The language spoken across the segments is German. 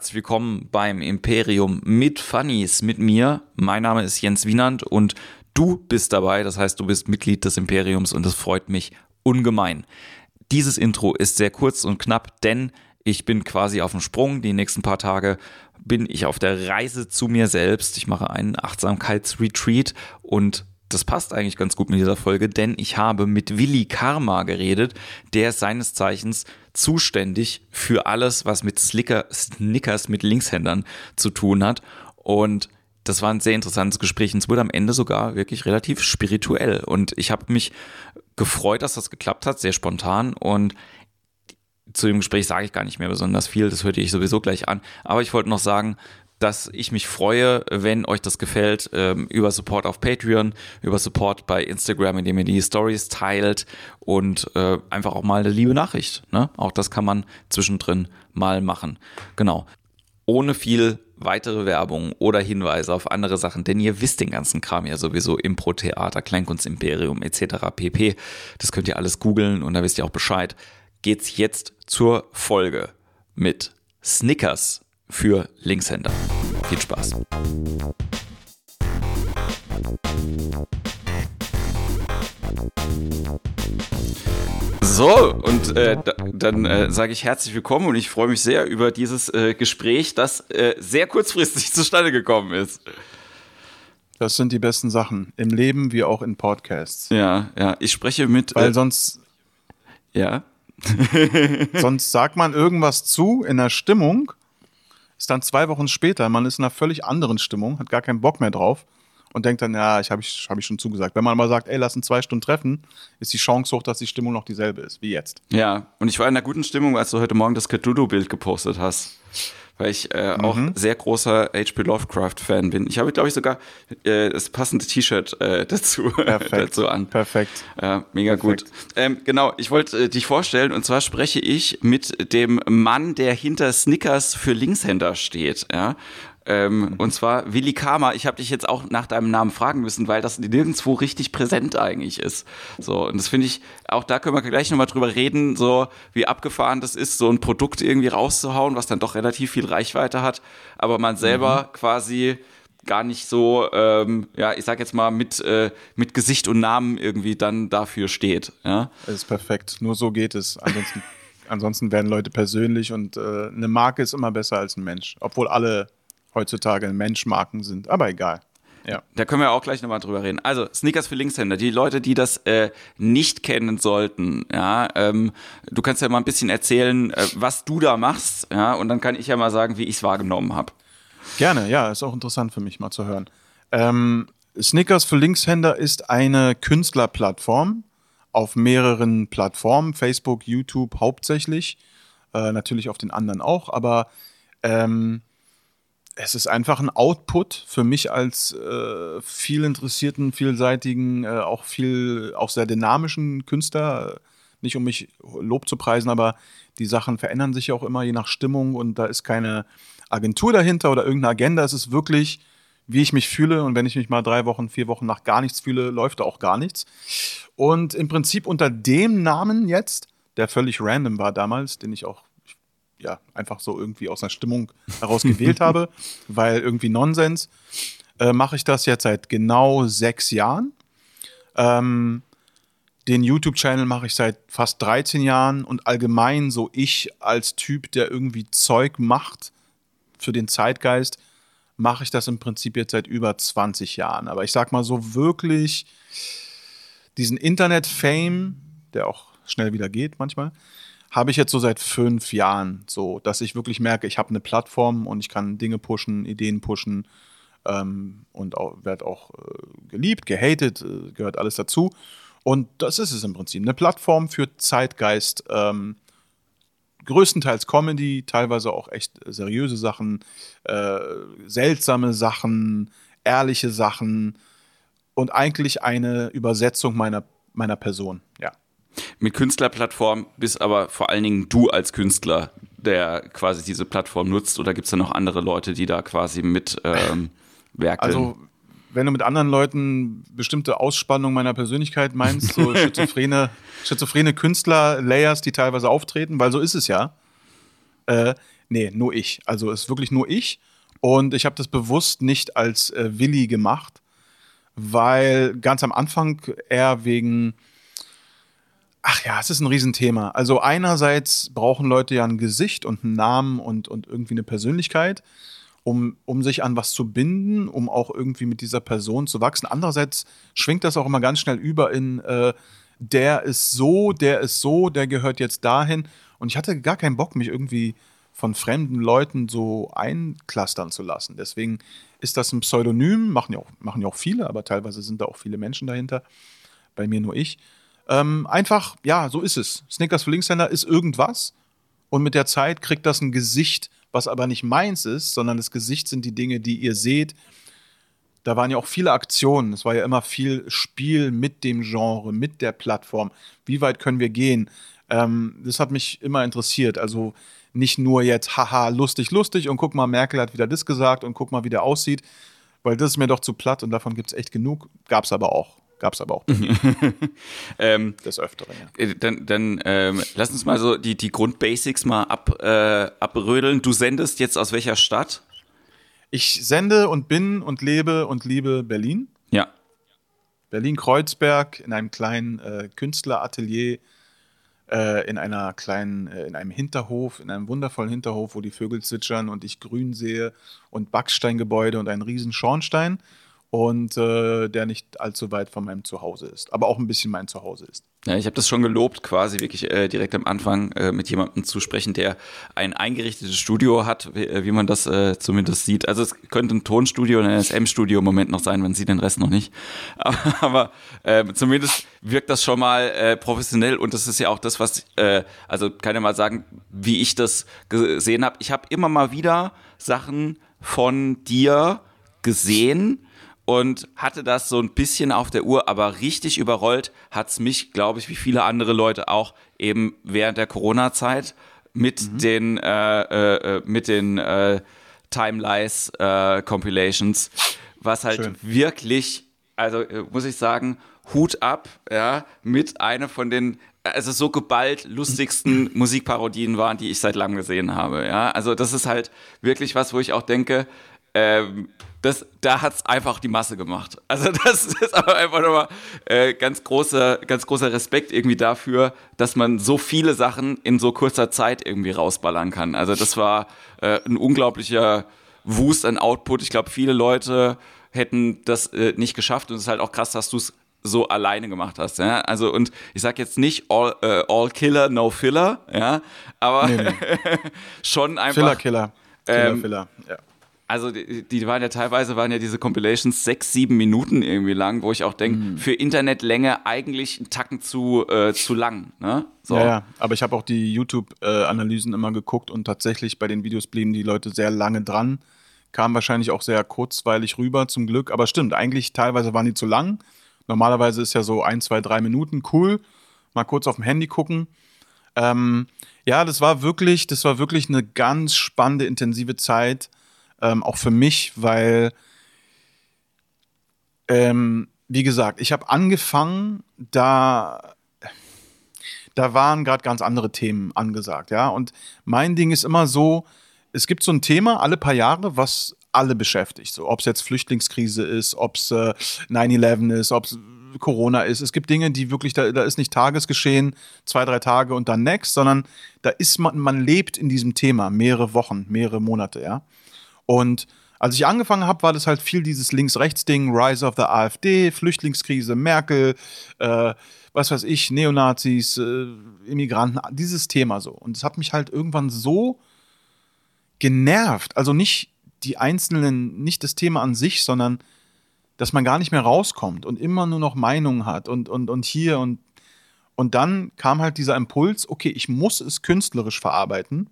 herzlich willkommen beim Imperium mit Funnies mit mir. Mein Name ist Jens Wienand und du bist dabei, das heißt, du bist Mitglied des Imperiums und das freut mich ungemein. Dieses Intro ist sehr kurz und knapp, denn ich bin quasi auf dem Sprung. Die nächsten paar Tage bin ich auf der Reise zu mir selbst. Ich mache einen Achtsamkeitsretreat und das passt eigentlich ganz gut mit dieser Folge, denn ich habe mit Willi Karma geredet, der ist seines Zeichens zuständig für alles, was mit Slicker, Snickers mit Linkshändern zu tun hat. Und das war ein sehr interessantes Gespräch und es wurde am Ende sogar wirklich relativ spirituell. Und ich habe mich gefreut, dass das geklappt hat, sehr spontan. Und zu dem Gespräch sage ich gar nicht mehr besonders viel, das hörte ich sowieso gleich an. Aber ich wollte noch sagen, dass ich mich freue, wenn euch das gefällt, ähm, über Support auf Patreon, über Support bei Instagram, indem ihr die Stories teilt und äh, einfach auch mal eine liebe Nachricht. Ne? Auch das kann man zwischendrin mal machen. Genau. Ohne viel weitere Werbung oder Hinweise auf andere Sachen, denn ihr wisst den ganzen Kram ja sowieso Impro-Theater, Kleinkunstimperium etc. pp. Das könnt ihr alles googeln und da wisst ihr auch Bescheid. Geht's jetzt zur Folge mit Snickers für Linkshänder. Viel Spaß. So, und äh, da, dann äh, sage ich herzlich willkommen und ich freue mich sehr über dieses äh, Gespräch, das äh, sehr kurzfristig zustande gekommen ist. Das sind die besten Sachen im Leben wie auch in Podcasts. Ja, ja. Ich spreche mit. Weil äh, sonst. Ja. sonst sagt man irgendwas zu in der Stimmung ist dann zwei Wochen später, man ist in einer völlig anderen Stimmung, hat gar keinen Bock mehr drauf und denkt dann, ja, ich habe ich, hab ich schon zugesagt. Wenn man mal sagt, ey, lass uns zwei Stunden treffen, ist die Chance hoch, dass die Stimmung noch dieselbe ist, wie jetzt. Ja, und ich war in einer guten Stimmung, als du heute Morgen das Cthulhu-Bild gepostet hast weil ich äh, mhm. auch sehr großer H.P. Lovecraft-Fan bin. Ich habe, glaube ich, sogar äh, das passende T-Shirt äh, dazu, dazu an. Perfekt. Ja, mega Perfekt. gut. Ähm, genau, ich wollte äh, dich vorstellen und zwar spreche ich mit dem Mann, der hinter Snickers für Linkshänder steht. Ja? Ähm, mhm. Und zwar Willi Kama. Ich habe dich jetzt auch nach deinem Namen fragen müssen, weil das nirgendwo richtig präsent eigentlich ist. So, und das finde ich, auch da können wir gleich nochmal drüber reden, so wie abgefahren das ist, so ein Produkt irgendwie rauszuhauen, was dann doch relativ viel Reichweite hat, aber man selber mhm. quasi gar nicht so, ähm, ja, ich sag jetzt mal, mit, äh, mit Gesicht und Namen irgendwie dann dafür steht. Ja? Das ist perfekt. Nur so geht es. Ansonsten, ansonsten werden Leute persönlich und äh, eine Marke ist immer besser als ein Mensch. Obwohl alle heutzutage Menschmarken sind. Aber egal. Ja. Da können wir auch gleich nochmal drüber reden. Also, Sneakers für Linkshänder, die Leute, die das äh, nicht kennen sollten, ja, ähm, du kannst ja mal ein bisschen erzählen, äh, was du da machst, ja, und dann kann ich ja mal sagen, wie ich es wahrgenommen habe. Gerne, ja, ist auch interessant für mich mal zu hören. Ähm, Snickers für Linkshänder ist eine Künstlerplattform auf mehreren Plattformen, Facebook, YouTube hauptsächlich, äh, natürlich auf den anderen auch, aber ähm, es ist einfach ein Output für mich als äh, viel interessierten, vielseitigen, äh, auch viel, auch sehr dynamischen Künstler. Nicht um mich Lob zu preisen, aber die Sachen verändern sich auch immer je nach Stimmung und da ist keine Agentur dahinter oder irgendeine Agenda. Es ist wirklich, wie ich mich fühle und wenn ich mich mal drei Wochen, vier Wochen nach gar nichts fühle, läuft da auch gar nichts. Und im Prinzip unter dem Namen jetzt, der völlig random war damals, den ich auch ja, einfach so irgendwie aus einer Stimmung heraus gewählt habe, weil irgendwie Nonsens, äh, mache ich das jetzt seit genau sechs Jahren. Ähm, den YouTube-Channel mache ich seit fast 13 Jahren und allgemein so ich als Typ, der irgendwie Zeug macht für den Zeitgeist, mache ich das im Prinzip jetzt seit über 20 Jahren. Aber ich sag mal so wirklich diesen Internet-Fame, der auch schnell wieder geht manchmal, habe ich jetzt so seit fünf Jahren so, dass ich wirklich merke, ich habe eine Plattform und ich kann Dinge pushen, Ideen pushen ähm, und werde auch äh, geliebt, gehatet, äh, gehört alles dazu. Und das ist es im Prinzip. Eine Plattform für Zeitgeist, ähm, größtenteils Comedy, teilweise auch echt seriöse Sachen, äh, seltsame Sachen, ehrliche Sachen und eigentlich eine Übersetzung meiner, meiner Person, ja mit Künstlerplattform bist aber vor allen Dingen du als Künstler, der quasi diese Plattform nutzt, oder gibt es da noch andere Leute, die da quasi mit ähm, werkeln? Also, wenn du mit anderen Leuten bestimmte Ausspannung meiner Persönlichkeit meinst, so schizophrene, schizophrene Künstler, Layers, die teilweise auftreten, weil so ist es ja, äh, Nee, nur ich. Also ist wirklich nur ich. Und ich habe das bewusst nicht als äh, Willi gemacht, weil ganz am Anfang eher wegen, ach ja, es ist ein Riesenthema. Also einerseits brauchen Leute ja ein Gesicht und einen Namen und, und irgendwie eine Persönlichkeit, um, um sich an was zu binden, um auch irgendwie mit dieser Person zu wachsen. Andererseits schwingt das auch immer ganz schnell über in, äh, der ist so, der ist so, der gehört jetzt dahin. Und ich hatte gar keinen Bock, mich irgendwie von fremden Leuten so einklastern zu lassen. Deswegen ist das ein Pseudonym, machen ja auch, machen ja auch viele, aber teilweise sind da auch viele Menschen dahinter. Bei mir nur ich. Ähm, einfach, ja, so ist es. Snickers für Linkshänder ist irgendwas und mit der Zeit kriegt das ein Gesicht, was aber nicht meins ist, sondern das Gesicht sind die Dinge, die ihr seht. Da waren ja auch viele Aktionen. Es war ja immer viel Spiel mit dem Genre, mit der Plattform. Wie weit können wir gehen? Ähm, das hat mich immer interessiert. Also nicht nur jetzt, haha, lustig, lustig und guck mal, Merkel hat wieder das gesagt und guck mal, wie der aussieht, weil das ist mir doch zu platt und davon gibt es echt genug. Gab es aber auch. Gab es aber auch. ähm, des Öfteren, ja. Äh, dann, dann ähm, lass uns mal so die, die Grundbasics mal ab, äh, abrödeln. Du sendest jetzt aus welcher Stadt? Ich sende und bin und lebe und liebe Berlin. Ja. Berlin-Kreuzberg in einem kleinen äh, Künstleratelier äh, in einer kleinen, äh, in einem Hinterhof, in einem wundervollen Hinterhof, wo die Vögel zwitschern und ich grün sehe und Backsteingebäude und einen riesen Schornstein und äh, der nicht allzu weit von meinem Zuhause ist, aber auch ein bisschen mein Zuhause ist. Ja, ich habe das schon gelobt, quasi wirklich äh, direkt am Anfang äh, mit jemandem zu sprechen, der ein eingerichtetes Studio hat, wie, äh, wie man das äh, zumindest sieht. Also es könnte ein Tonstudio oder ein SM-Studio im Moment noch sein, man sieht den Rest noch nicht. Aber, aber äh, zumindest wirkt das schon mal äh, professionell und das ist ja auch das, was, also kann ja mal sagen, wie ich das gesehen habe. Ich habe immer mal wieder Sachen von dir gesehen, und hatte das so ein bisschen auf der Uhr, aber richtig überrollt hat es mich, glaube ich, wie viele andere Leute auch eben während der Corona-Zeit mit mhm. den äh, äh, äh mit den äh, Timelies äh, Compilations, was halt Schön. wirklich, also äh, muss ich sagen, Hut ab, ja, mit einer von den also so geballt lustigsten Musikparodien waren, die ich seit langem gesehen habe. Ja, also das ist halt wirklich was, wo ich auch denke, ähm, das, da hat es einfach die Masse gemacht. Also das ist aber einfach nochmal äh, ganz, großer, ganz großer Respekt irgendwie dafür, dass man so viele Sachen in so kurzer Zeit irgendwie rausballern kann. Also das war äh, ein unglaublicher Wust an Output. Ich glaube, viele Leute hätten das äh, nicht geschafft und es ist halt auch krass, dass du es so alleine gemacht hast. Ja? Also und ich sag jetzt nicht all, äh, all Killer, no Filler, ja, aber nee, nee. schon einfach. Filler, Killer. Killer, ähm, Filler, ja also die, die, waren ja teilweise waren ja diese Compilations sechs, sieben Minuten irgendwie lang, wo ich auch denke, mhm. für Internetlänge eigentlich einen Tacken zu, äh, zu lang. Ne? So. Ja, ja, aber ich habe auch die YouTube-Analysen immer geguckt und tatsächlich bei den Videos blieben die Leute sehr lange dran. Kam wahrscheinlich auch sehr kurzweilig rüber, zum Glück. Aber stimmt, eigentlich teilweise waren die zu lang. Normalerweise ist ja so ein, zwei, drei Minuten cool. Mal kurz auf dem Handy gucken. Ähm, ja, das war wirklich, das war wirklich eine ganz spannende, intensive Zeit ähm, auch für mich, weil, ähm, wie gesagt, ich habe angefangen, da, da waren gerade ganz andere Themen angesagt, ja. Und mein Ding ist immer so, es gibt so ein Thema alle paar Jahre, was alle beschäftigt. So, ob es jetzt Flüchtlingskrise ist, ob es äh, 9-11 ist, ob es Corona ist. Es gibt Dinge, die wirklich, da, da ist nicht Tagesgeschehen, zwei, drei Tage und dann next, sondern da ist man, man lebt in diesem Thema mehrere Wochen, mehrere Monate, ja. Und als ich angefangen habe, war das halt viel dieses Links-Rechts-Ding, Rise of the AfD, Flüchtlingskrise, Merkel, äh, was weiß ich, Neonazis, äh, Immigranten, dieses Thema so. Und es hat mich halt irgendwann so genervt. Also nicht die einzelnen, nicht das Thema an sich, sondern dass man gar nicht mehr rauskommt und immer nur noch Meinungen hat und, und, und hier und und dann kam halt dieser Impuls, okay, ich muss es künstlerisch verarbeiten,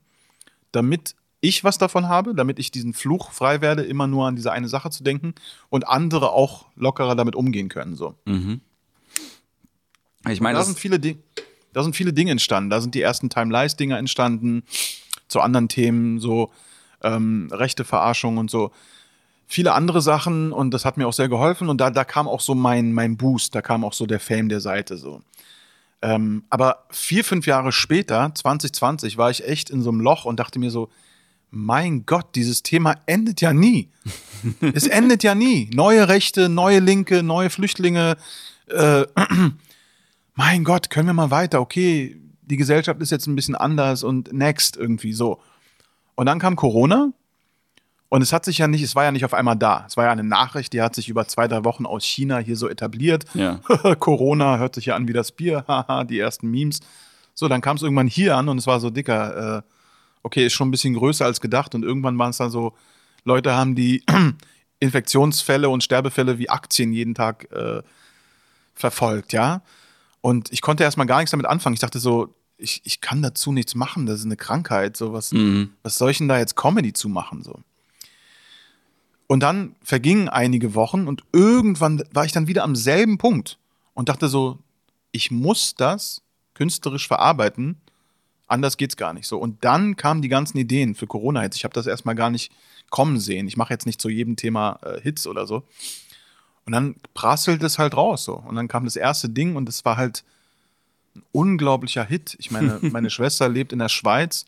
damit ich was davon habe, damit ich diesen Fluch frei werde, immer nur an diese eine Sache zu denken und andere auch lockerer damit umgehen können. So. Mhm. Ich meine, da sind viele Dinge. Da sind viele Dinge entstanden. Da sind die ersten Time-Lies-Dinger entstanden, zu anderen Themen, so ähm, rechte Verarschung und so. Viele andere Sachen und das hat mir auch sehr geholfen und da, da kam auch so mein, mein Boost, da kam auch so der Fame der Seite so. Ähm, aber vier, fünf Jahre später, 2020, war ich echt in so einem Loch und dachte mir so, mein Gott, dieses Thema endet ja nie. es endet ja nie. Neue Rechte, neue Linke, neue Flüchtlinge. Äh, mein Gott, können wir mal weiter? Okay, die Gesellschaft ist jetzt ein bisschen anders und next irgendwie so. Und dann kam Corona und es hat sich ja nicht, es war ja nicht auf einmal da. Es war ja eine Nachricht, die hat sich über zwei, drei Wochen aus China hier so etabliert. Ja. Corona hört sich ja an wie das Bier, haha, die ersten Memes. So, dann kam es irgendwann hier an und es war so dicker, äh, okay, ist schon ein bisschen größer als gedacht und irgendwann waren es dann so, Leute haben die Infektionsfälle und Sterbefälle wie Aktien jeden Tag äh, verfolgt, ja. Und ich konnte erstmal gar nichts damit anfangen. Ich dachte so, ich, ich kann dazu nichts machen, das ist eine Krankheit. So, was, Mhm. was soll ich denn da jetzt Comedy zu machen? So. Und dann vergingen einige Wochen und irgendwann war ich dann wieder am selben Punkt und dachte so, ich muss das künstlerisch verarbeiten, anders geht's gar nicht so. Und dann kamen die ganzen Ideen für Corona jetzt. Ich habe das erstmal gar nicht kommen sehen. Ich mache jetzt nicht zu jedem Thema äh, Hits oder so. Und dann prasselt es halt raus so. Und dann kam das erste Ding und es war halt ein unglaublicher Hit. Ich meine, meine Schwester lebt in der Schweiz.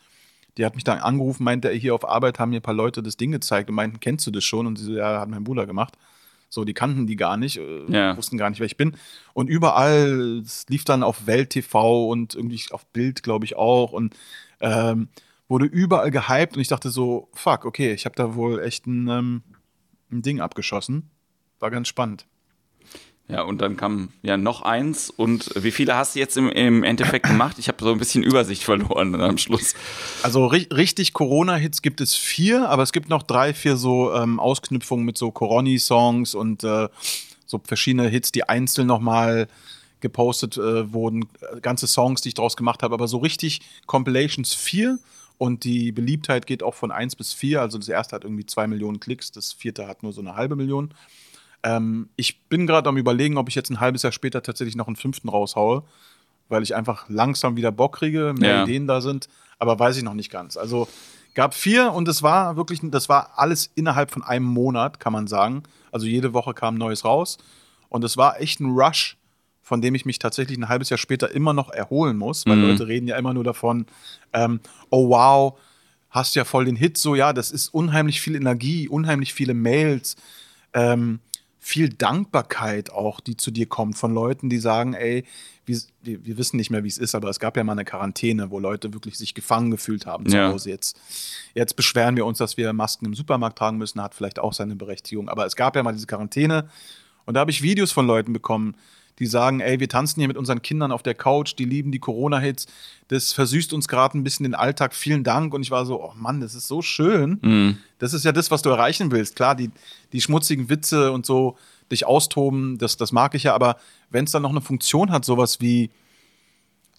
Die hat mich dann angerufen, meinte, hier auf Arbeit haben mir ein paar Leute das Ding gezeigt und meinten, kennst du das schon? Und sie so, ja, hat mein Bruder gemacht. So, die kannten die gar nicht, äh, Ja. wussten gar nicht, wer ich bin. Und überall, es lief dann auf Welt TV und irgendwie auf Bild, glaube ich, auch. Und ähm, wurde überall gehypt und ich dachte so, fuck, okay, ich habe da wohl echt ein, ähm, ein Ding abgeschossen. War ganz spannend. Ja, und dann kam ja noch eins. Und wie viele hast du jetzt im, im Endeffekt gemacht? Ich habe so ein bisschen Übersicht verloren am Schluss. Also ri richtig Corona-Hits gibt es vier, aber es gibt noch drei, vier so ähm, Ausknüpfungen mit so Coroni-Songs und äh, so verschiedene Hits, die einzeln nochmal gepostet äh, wurden. Ganze Songs, die ich daraus gemacht habe, aber so richtig Compilations vier. Und die Beliebtheit geht auch von eins bis vier. Also das erste hat irgendwie zwei Millionen Klicks, das vierte hat nur so eine halbe Million. Ähm, ich bin gerade am überlegen, ob ich jetzt ein halbes Jahr später tatsächlich noch einen fünften raushaue, weil ich einfach langsam wieder Bock kriege, mehr Ja. Ideen da sind, aber weiß ich noch nicht ganz. Also gab vier und es war wirklich, das war alles innerhalb von einem Monat, kann man sagen. Also jede Woche kam Neues raus und es war echt ein Rush, von dem ich mich tatsächlich ein halbes Jahr später immer noch erholen muss, weil Mhm. Leute reden ja immer nur davon, ähm, oh wow, hast ja voll den Hit, so ja, das ist unheimlich viel Energie, unheimlich viele Mails, ähm, viel Dankbarkeit auch, die zu dir kommt von Leuten, die sagen, ey, wir, wir, wissen nicht mehr, wie es ist, aber es gab ja mal eine Quarantäne, wo Leute wirklich sich gefangen gefühlt haben zu Ja. Hause. Jetzt, jetzt beschweren wir uns, dass wir Masken im Supermarkt tragen müssen, hat vielleicht auch seine Berechtigung. Aber es gab ja mal diese Quarantäne und da habe ich Videos von Leuten bekommen, die sagen, ey, wir tanzen hier mit unseren Kindern auf der Couch, die lieben die Corona-Hits, das versüßt uns gerade ein bisschen den Alltag, vielen Dank. Und ich war so, oh Mann, das ist so schön. Mhm. Das ist ja das, was du erreichen willst. Klar, die, die schmutzigen Witze und so, dich austoben, das, das mag ich ja, aber wenn es dann noch eine Funktion hat, sowas wie,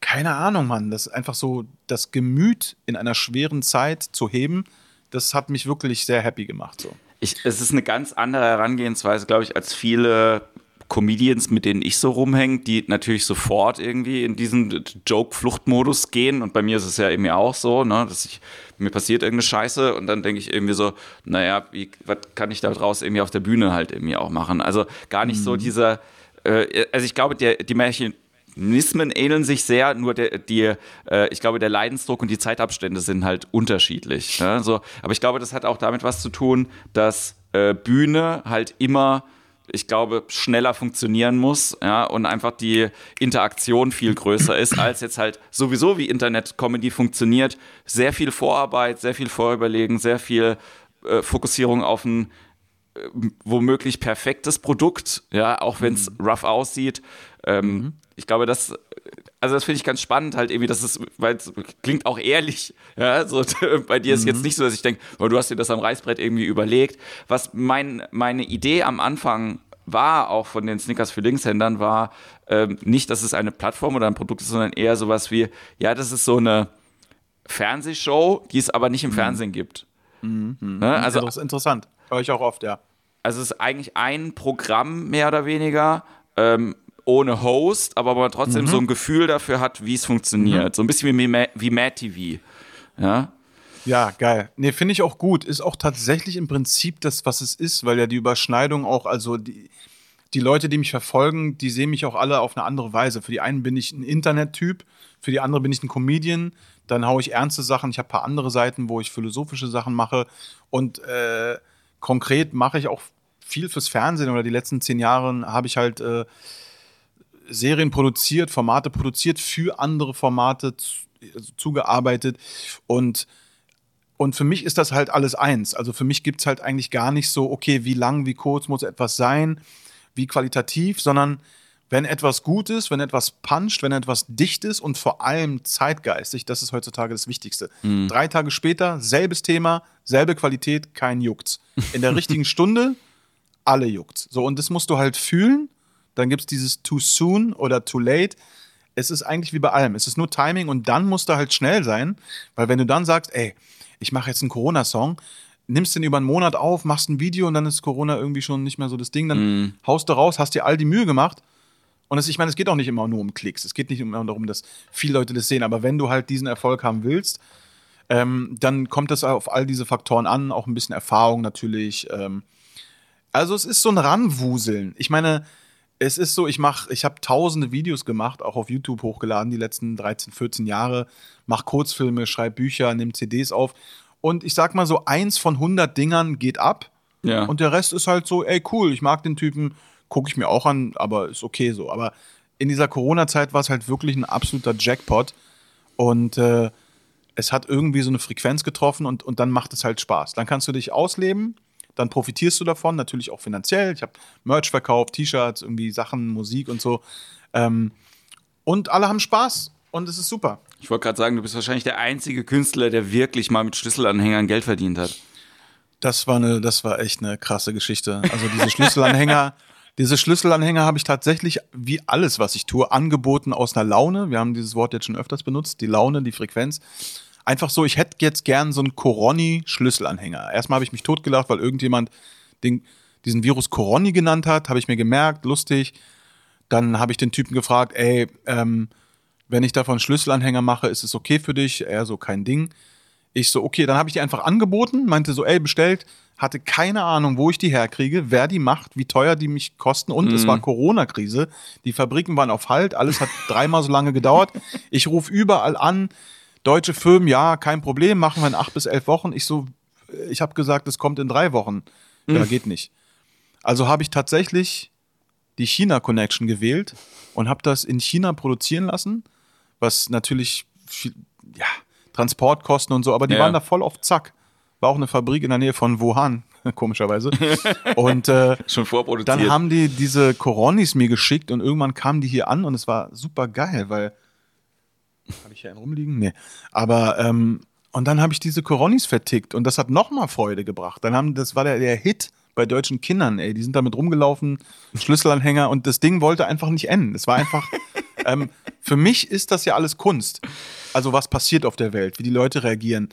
keine Ahnung, Mann, das einfach so das Gemüt in einer schweren Zeit zu heben, das hat mich wirklich sehr happy gemacht. So. Ich, es ist eine ganz andere Herangehensweise, glaube ich, als viele Comedians, mit denen ich so rumhänge, die natürlich sofort irgendwie in diesen Joke-Fluchtmodus gehen. Und bei mir ist es ja eben auch so, ne, dass ich, mir passiert irgendeine Scheiße und dann denke ich irgendwie so, naja, wie, was kann ich da draus irgendwie auf der Bühne halt irgendwie auch machen? Also gar nicht so dieser, äh, also ich glaube, der, die Mechanismen ähneln sich sehr, nur der, die, äh, ich glaube, der Leidensdruck und die Zeitabstände sind halt unterschiedlich. Ne? So, aber ich glaube, das hat auch damit was zu tun, dass äh, Bühne halt immer ich glaube, schneller funktionieren muss, ja, und einfach die Interaktion viel größer ist, als jetzt halt sowieso wie Internet-Comedy funktioniert. Sehr viel Vorarbeit, sehr viel Vorüberlegen, sehr viel äh, Fokussierung auf ein äh, womöglich perfektes Produkt, ja, auch wenn es rough aussieht. Ähm, Ich glaube, das, also das finde ich ganz spannend, halt irgendwie, dass es, weil es klingt auch ehrlich, ja, so bei dir ist jetzt nicht so, dass ich denke, oh, du hast dir das am Reißbrett irgendwie überlegt. Was mein, meine Idee am Anfang war, auch von den Snickers für Linkshändern, war ähm, nicht, dass es eine Plattform oder ein Produkt ist, sondern eher sowas wie, ja, das ist so eine Fernsehshow, die es aber nicht im Fernsehen gibt. Ne? Also, Also, das ist interessant. Höre ich auch oft, ja. also es ist eigentlich ein Programm mehr oder weniger ähm, ohne Host, aber man trotzdem so ein Gefühl dafür hat, wie es funktioniert. So ein bisschen wie, wie Mad TV. Ja, Ja, geil. Nee, finde ich auch gut. Ist auch tatsächlich im Prinzip das, was es ist, weil ja die Überschneidung auch, also die, die Leute, die mich verfolgen, die sehen mich auch alle auf eine andere Weise. Für die einen bin ich ein Internettyp, für die andere bin ich ein Comedian. Dann haue ich ernste Sachen. Ich habe ein paar andere Seiten, wo ich philosophische Sachen mache. Und äh, konkret mache ich auch viel fürs Fernsehen oder die letzten zehn Jahre habe ich halt äh, Serien produziert, Formate produziert, für andere Formate also zugearbeitet und und für mich ist das halt alles eins. Also für mich gibt es halt eigentlich gar nicht so, okay, wie lang, wie kurz muss etwas sein, wie qualitativ, sondern wenn etwas gut ist, wenn etwas puncht, wenn etwas dicht ist und vor allem zeitgeistig, das ist heutzutage das Wichtigste. Mhm. Drei Tage später, selbes Thema, selbe Qualität, kein Juckt's. In der richtigen Stunde, alle juckt's. So, und das musst du halt fühlen. Dann gibt es dieses too soon oder too late es ist eigentlich wie bei allem. Es ist nur Timing und dann musst du halt schnell sein, weil wenn du dann sagst, ey, ich mache jetzt einen Corona-Song, nimmst den über einen Monat auf, machst ein Video und dann ist Corona irgendwie schon nicht mehr so das Ding, dann mm. haust du raus, hast dir all die Mühe gemacht. Und das, ich meine, es geht auch nicht immer nur um Klicks. Es geht nicht immer darum, dass viele Leute das sehen. Aber wenn du halt diesen Erfolg haben willst, ähm, dann kommt es auf all diese Faktoren an, auch ein bisschen Erfahrung natürlich. Ähm. also es ist so ein Ranwuseln. Ich meine, es ist so, ich mache, ich habe tausende Videos gemacht, auch auf YouTube hochgeladen, die letzten 13, 14 Jahre, mache Kurzfilme, schreibe Bücher, nehme CDs auf. Und ich sag mal so, eins von 100 Dingern geht ab. Ja. Und der Rest ist halt so, ey, cool, ich mag den Typen, gucke ich mir auch an, aber ist okay so. Aber in dieser Corona-Zeit war es halt wirklich ein absoluter Jackpot. Und äh, es hat irgendwie so eine Frequenz getroffen und, und dann macht es halt Spaß. Dann kannst du dich ausleben dann profitierst du davon, natürlich auch finanziell. Ich habe Merch verkauft, T-Shirts, irgendwie Sachen, Musik und so. Ähm, und alle haben Spaß und es ist super. Ich wollte gerade sagen, du bist wahrscheinlich der einzige Künstler, der wirklich mal mit Schlüsselanhängern Geld verdient hat. Das war eine, das war echt eine krasse Geschichte. Also diese Schlüsselanhänger, diese Schlüsselanhänger habe ich tatsächlich wie alles, was ich tue, angeboten aus einer Laune. Wir haben dieses Wort jetzt schon öfters benutzt, die Laune, die Frequenz einfach so, ich hätte jetzt gern so einen Coroni-Schlüsselanhänger. Erstmal habe ich mich totgelacht, weil irgendjemand den, diesen Virus Coroni genannt hat, habe ich mir gemerkt, lustig. Dann habe ich den Typen gefragt, ey, ähm, wenn ich davon Schlüsselanhänger mache, ist es okay für dich? Er so, kein Ding. Ich so, okay, dann habe ich die einfach angeboten, meinte so, ey, bestellt, hatte keine Ahnung, wo ich die herkriege, wer die macht, wie teuer die mich kosten und mm. es war mhm. Corona-Krise. Die Fabriken waren auf Halt, alles hat dreimal so lange gedauert. Ich rufe überall an, deutsche Firmen, ja, kein Problem, machen wir in acht bis elf Wochen. Ich so, ich habe gesagt, es kommt in drei Wochen. Mhm. Ja, geht nicht. Also habe ich tatsächlich die China Connection gewählt und habe das in China produzieren lassen, was natürlich viel, ja, Transportkosten und so, aber die ja. waren da voll auf Zack. War auch eine Fabrik in der Nähe von Wuhan, komischerweise. Und äh, schon vorproduziert. Dann haben die diese Coronis mir geschickt und irgendwann kamen die hier an und es war super geil, weil habe ich hier einen rumliegen? Nee. Aber, ähm, und dann habe ich diese Coronis vertickt und das hat nochmal Freude gebracht. Dann haben, das war der, der Hit bei deutschen Kindern, ey. Die sind damit rumgelaufen, Schlüsselanhänger und das Ding wollte einfach nicht enden. Es war einfach, ähm, für mich ist das ja alles Kunst. Also was passiert auf der Welt, wie die Leute reagieren.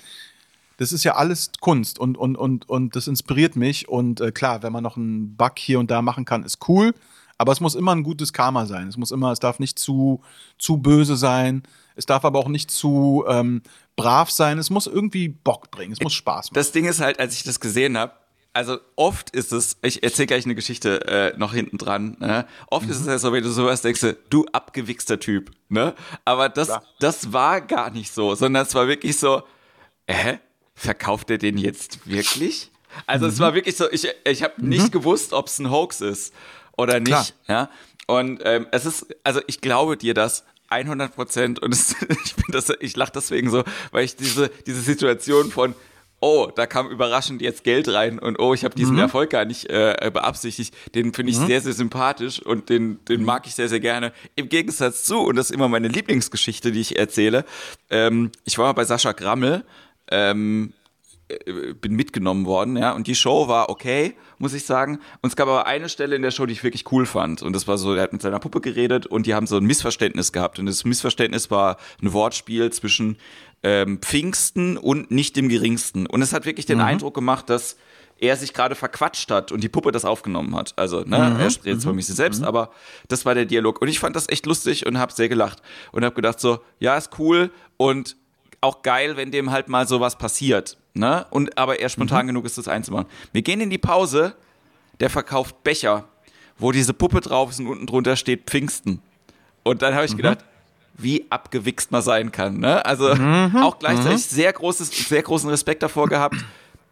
Das ist ja alles Kunst und, und, und, und das inspiriert mich. Und äh, klar, wenn man noch einen Bug hier und da machen kann, ist cool. Aber es muss immer ein gutes Karma sein. Es muss immer, es darf nicht zu, zu böse sein. Es darf aber auch nicht zu ähm, brav sein. Es muss irgendwie Bock bringen. Es muss Spaß machen. Das Ding ist halt, als ich das gesehen habe, also oft ist es, ich erzähle gleich eine Geschichte äh, noch hinten dran, ne? oft mhm. ist es ja so, wenn du sowas denkst, du abgewichster Typ, ne? Aber das, das war gar nicht so, sondern es war wirklich so, hä? Verkauft er den jetzt wirklich? Also mhm. es war wirklich so, ich, ich habe mhm. nicht gewusst, ob es ein Hoax ist oder nicht. Klar. Ja. Und ähm, es ist, also ich glaube dir das 100 Prozent und es, ich bin das, ich lache deswegen so, weil ich diese diese Situation von oh, da kam überraschend jetzt Geld rein und oh, ich habe diesen mhm. Erfolg gar nicht äh, beabsichtigt. Den finde ich mhm. sehr, sehr sympathisch und den, den mag ich sehr, sehr gerne. Im Gegensatz zu, und das ist immer meine Lieblingsgeschichte, die ich erzähle, ähm, ich war mal bei Sascha Grammel, ähm, äh, bin mitgenommen worden, ja, und die Show war okay muss ich sagen. Und es gab aber eine Stelle in der Show, die ich wirklich cool fand. Und das war so, er hat mit seiner Puppe geredet und die haben so ein Missverständnis gehabt. Und das Missverständnis war ein Wortspiel zwischen ähm, Pfingsten und nicht dem geringsten. Und es hat wirklich den mhm. Eindruck gemacht, dass er sich gerade verquatscht hat und die Puppe das aufgenommen hat. Also, ne, mhm. er spricht zwar mhm. mich selbst, mhm. aber das war der Dialog. Und ich fand das echt lustig und habe sehr gelacht und habe gedacht so, ja, ist cool und auch geil, wenn dem halt mal sowas passiert. Ne? Und, aber er spontan mhm. genug ist, das einzumachen. Wir gehen in die Pause, der verkauft Becher, wo diese Puppe drauf ist und unten drunter steht Pfingsten. Und dann habe ich mhm. gedacht, wie abgewichst man sein kann. Ne? Also Mhm. auch gleichzeitig sehr, großes, sehr großen Respekt davor gehabt,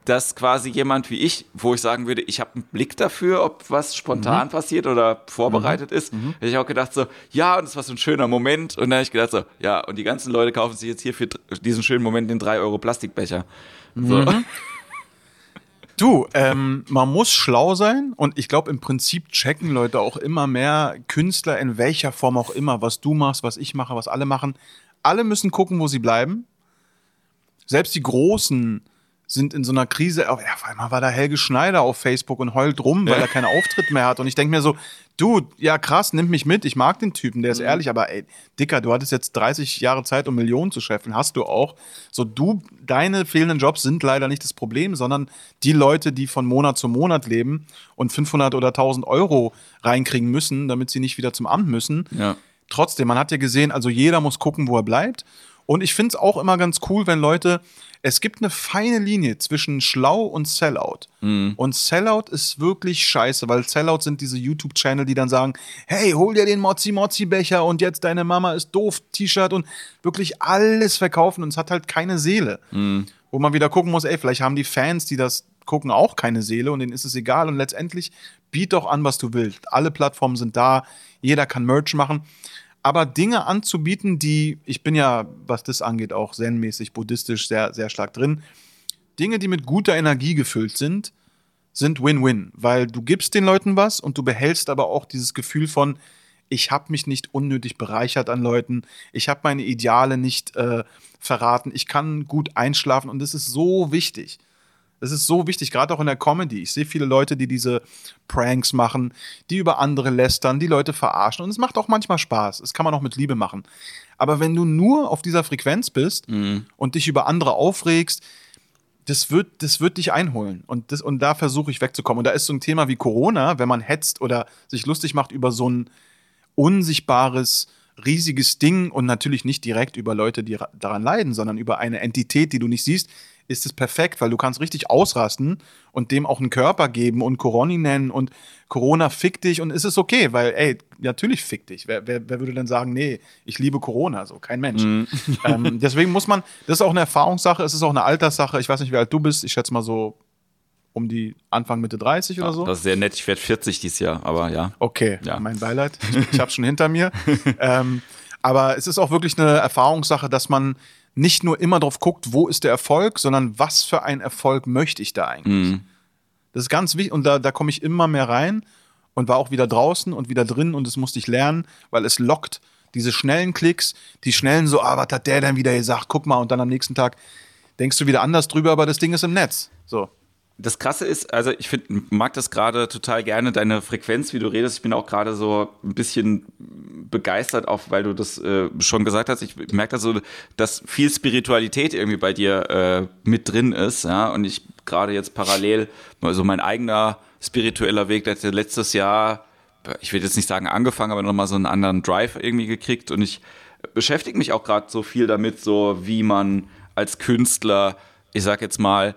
dass quasi jemand wie ich, wo ich sagen würde, ich habe einen Blick dafür, ob was Mhm. spontan passiert oder vorbereitet ist, hätte ich auch gedacht so, ja, und das war so ein schöner Moment. Und dann habe ich gedacht so, ja, und die ganzen Leute kaufen sich jetzt hier für diesen schönen Moment den 3 Euro Plastikbecher. So. Mhm. Du, ähm, man muss schlau sein und ich glaube, im Prinzip checken Leute auch immer mehr Künstler in welcher Form auch immer, was du machst, was ich mache, was alle machen. Alle müssen gucken, wo sie bleiben. Selbst die Großen sind in so einer Krise. Auf, ja, auf einmal war da Helge Schneider auf Facebook und heult rum, weil er keinen Auftritt mehr hat. Und ich denke mir so, du, ja krass, nimm mich mit. Ich mag den Typen, der ist ehrlich, aber ey, Dicker, du hattest jetzt 30 Jahre Zeit, um Millionen zu scheffeln. Hast du auch. So, du, deine fehlenden Jobs sind leider nicht das Problem, sondern die Leute, die von Monat zu Monat leben und 500 oder 1000 Euro reinkriegen müssen, damit sie nicht wieder zum Amt müssen. Ja. Trotzdem, man hat ja gesehen, also jeder muss gucken, wo er bleibt. Und ich finde es auch immer ganz cool, wenn Leute, es gibt eine feine Linie zwischen schlau und Sellout. Und Sellout ist wirklich scheiße, weil Sellout sind diese YouTube-Channel, die dann sagen, hey, hol dir den Mozzi-Mozzi-Becher und jetzt deine Mama ist doof, T-Shirt und wirklich alles verkaufen und es hat halt keine Seele. Wo man wieder gucken muss, ey, vielleicht haben die Fans, die das gucken, auch keine Seele und denen ist es egal. Und letztendlich biet doch an, was du willst. Alle Plattformen sind da, jeder kann Merch machen. Aber Dinge anzubieten, die, ich bin ja, was das angeht, auch zen-mäßig, buddhistisch sehr, sehr stark drin. Dinge, die mit guter Energie gefüllt sind, sind Win-Win, weil du gibst den Leuten was und du behältst aber auch dieses Gefühl von, ich habe mich nicht unnötig bereichert an Leuten, ich habe meine Ideale nicht äh, verraten, ich kann gut einschlafen und das ist so wichtig. Das ist so wichtig, gerade auch in der Comedy. Ich sehe viele Leute, die diese Pranks machen, die über andere lästern, die Leute verarschen. Und es macht auch manchmal Spaß. Das kann man auch mit Liebe machen. Aber wenn du nur auf dieser Frequenz bist und dich über andere aufregst, das wird, das wird dich einholen. Und, das, und da versuche ich wegzukommen. Und da ist so ein Thema wie Corona, wenn man hetzt oder sich lustig macht über so ein unsichtbares, riesiges Ding und natürlich nicht direkt über Leute, die ra- daran leiden, sondern über eine Entität, die du nicht siehst, ist es perfekt, weil du kannst richtig ausrasten und dem auch einen Körper geben und Coroni nennen und Corona fickt dich und es ist okay, weil, ey, natürlich fickt dich. Wer, wer, wer würde denn sagen, nee, ich liebe Corona? So, kein Mensch. Ähm, deswegen muss man, das ist auch eine Erfahrungssache, es ist auch eine Alterssache. Ich weiß nicht, wie alt du bist, ich schätze mal so um die Anfang, Mitte 30 oder so. Das ist sehr nett. Ich werde 40 dieses Jahr, aber ja. Okay, Ja. mein Beileid. Ich, ich habe schon hinter mir. ähm, aber es ist auch wirklich eine Erfahrungssache, dass man nicht nur immer drauf guckt, wo ist der Erfolg, sondern was für ein Erfolg möchte ich da eigentlich. Das ist ganz wichtig und da, da komme ich immer mehr rein und war auch wieder draußen und wieder drin und das musste ich lernen, weil es lockt diese schnellen Klicks, die schnellen so, ah, was hat der denn wieder gesagt, guck mal und dann am nächsten Tag denkst du wieder anders drüber, aber das Ding ist im Netz. So. Das Krasse ist, also ich find, mag das gerade total gerne, deine Frequenz, wie du redest. Ich bin auch gerade so ein bisschen begeistert, auch weil du das äh, schon gesagt hast. Ich merke da so, dass viel Spiritualität irgendwie bei dir äh, mit drin ist. Ja? Und ich gerade jetzt parallel, also mein eigener spiritueller Weg, der letztes Jahr, ich will jetzt nicht sagen angefangen, aber nochmal so einen anderen Drive irgendwie gekriegt. Und ich beschäftige mich auch gerade so viel damit, so wie man als Künstler, ich sag jetzt mal,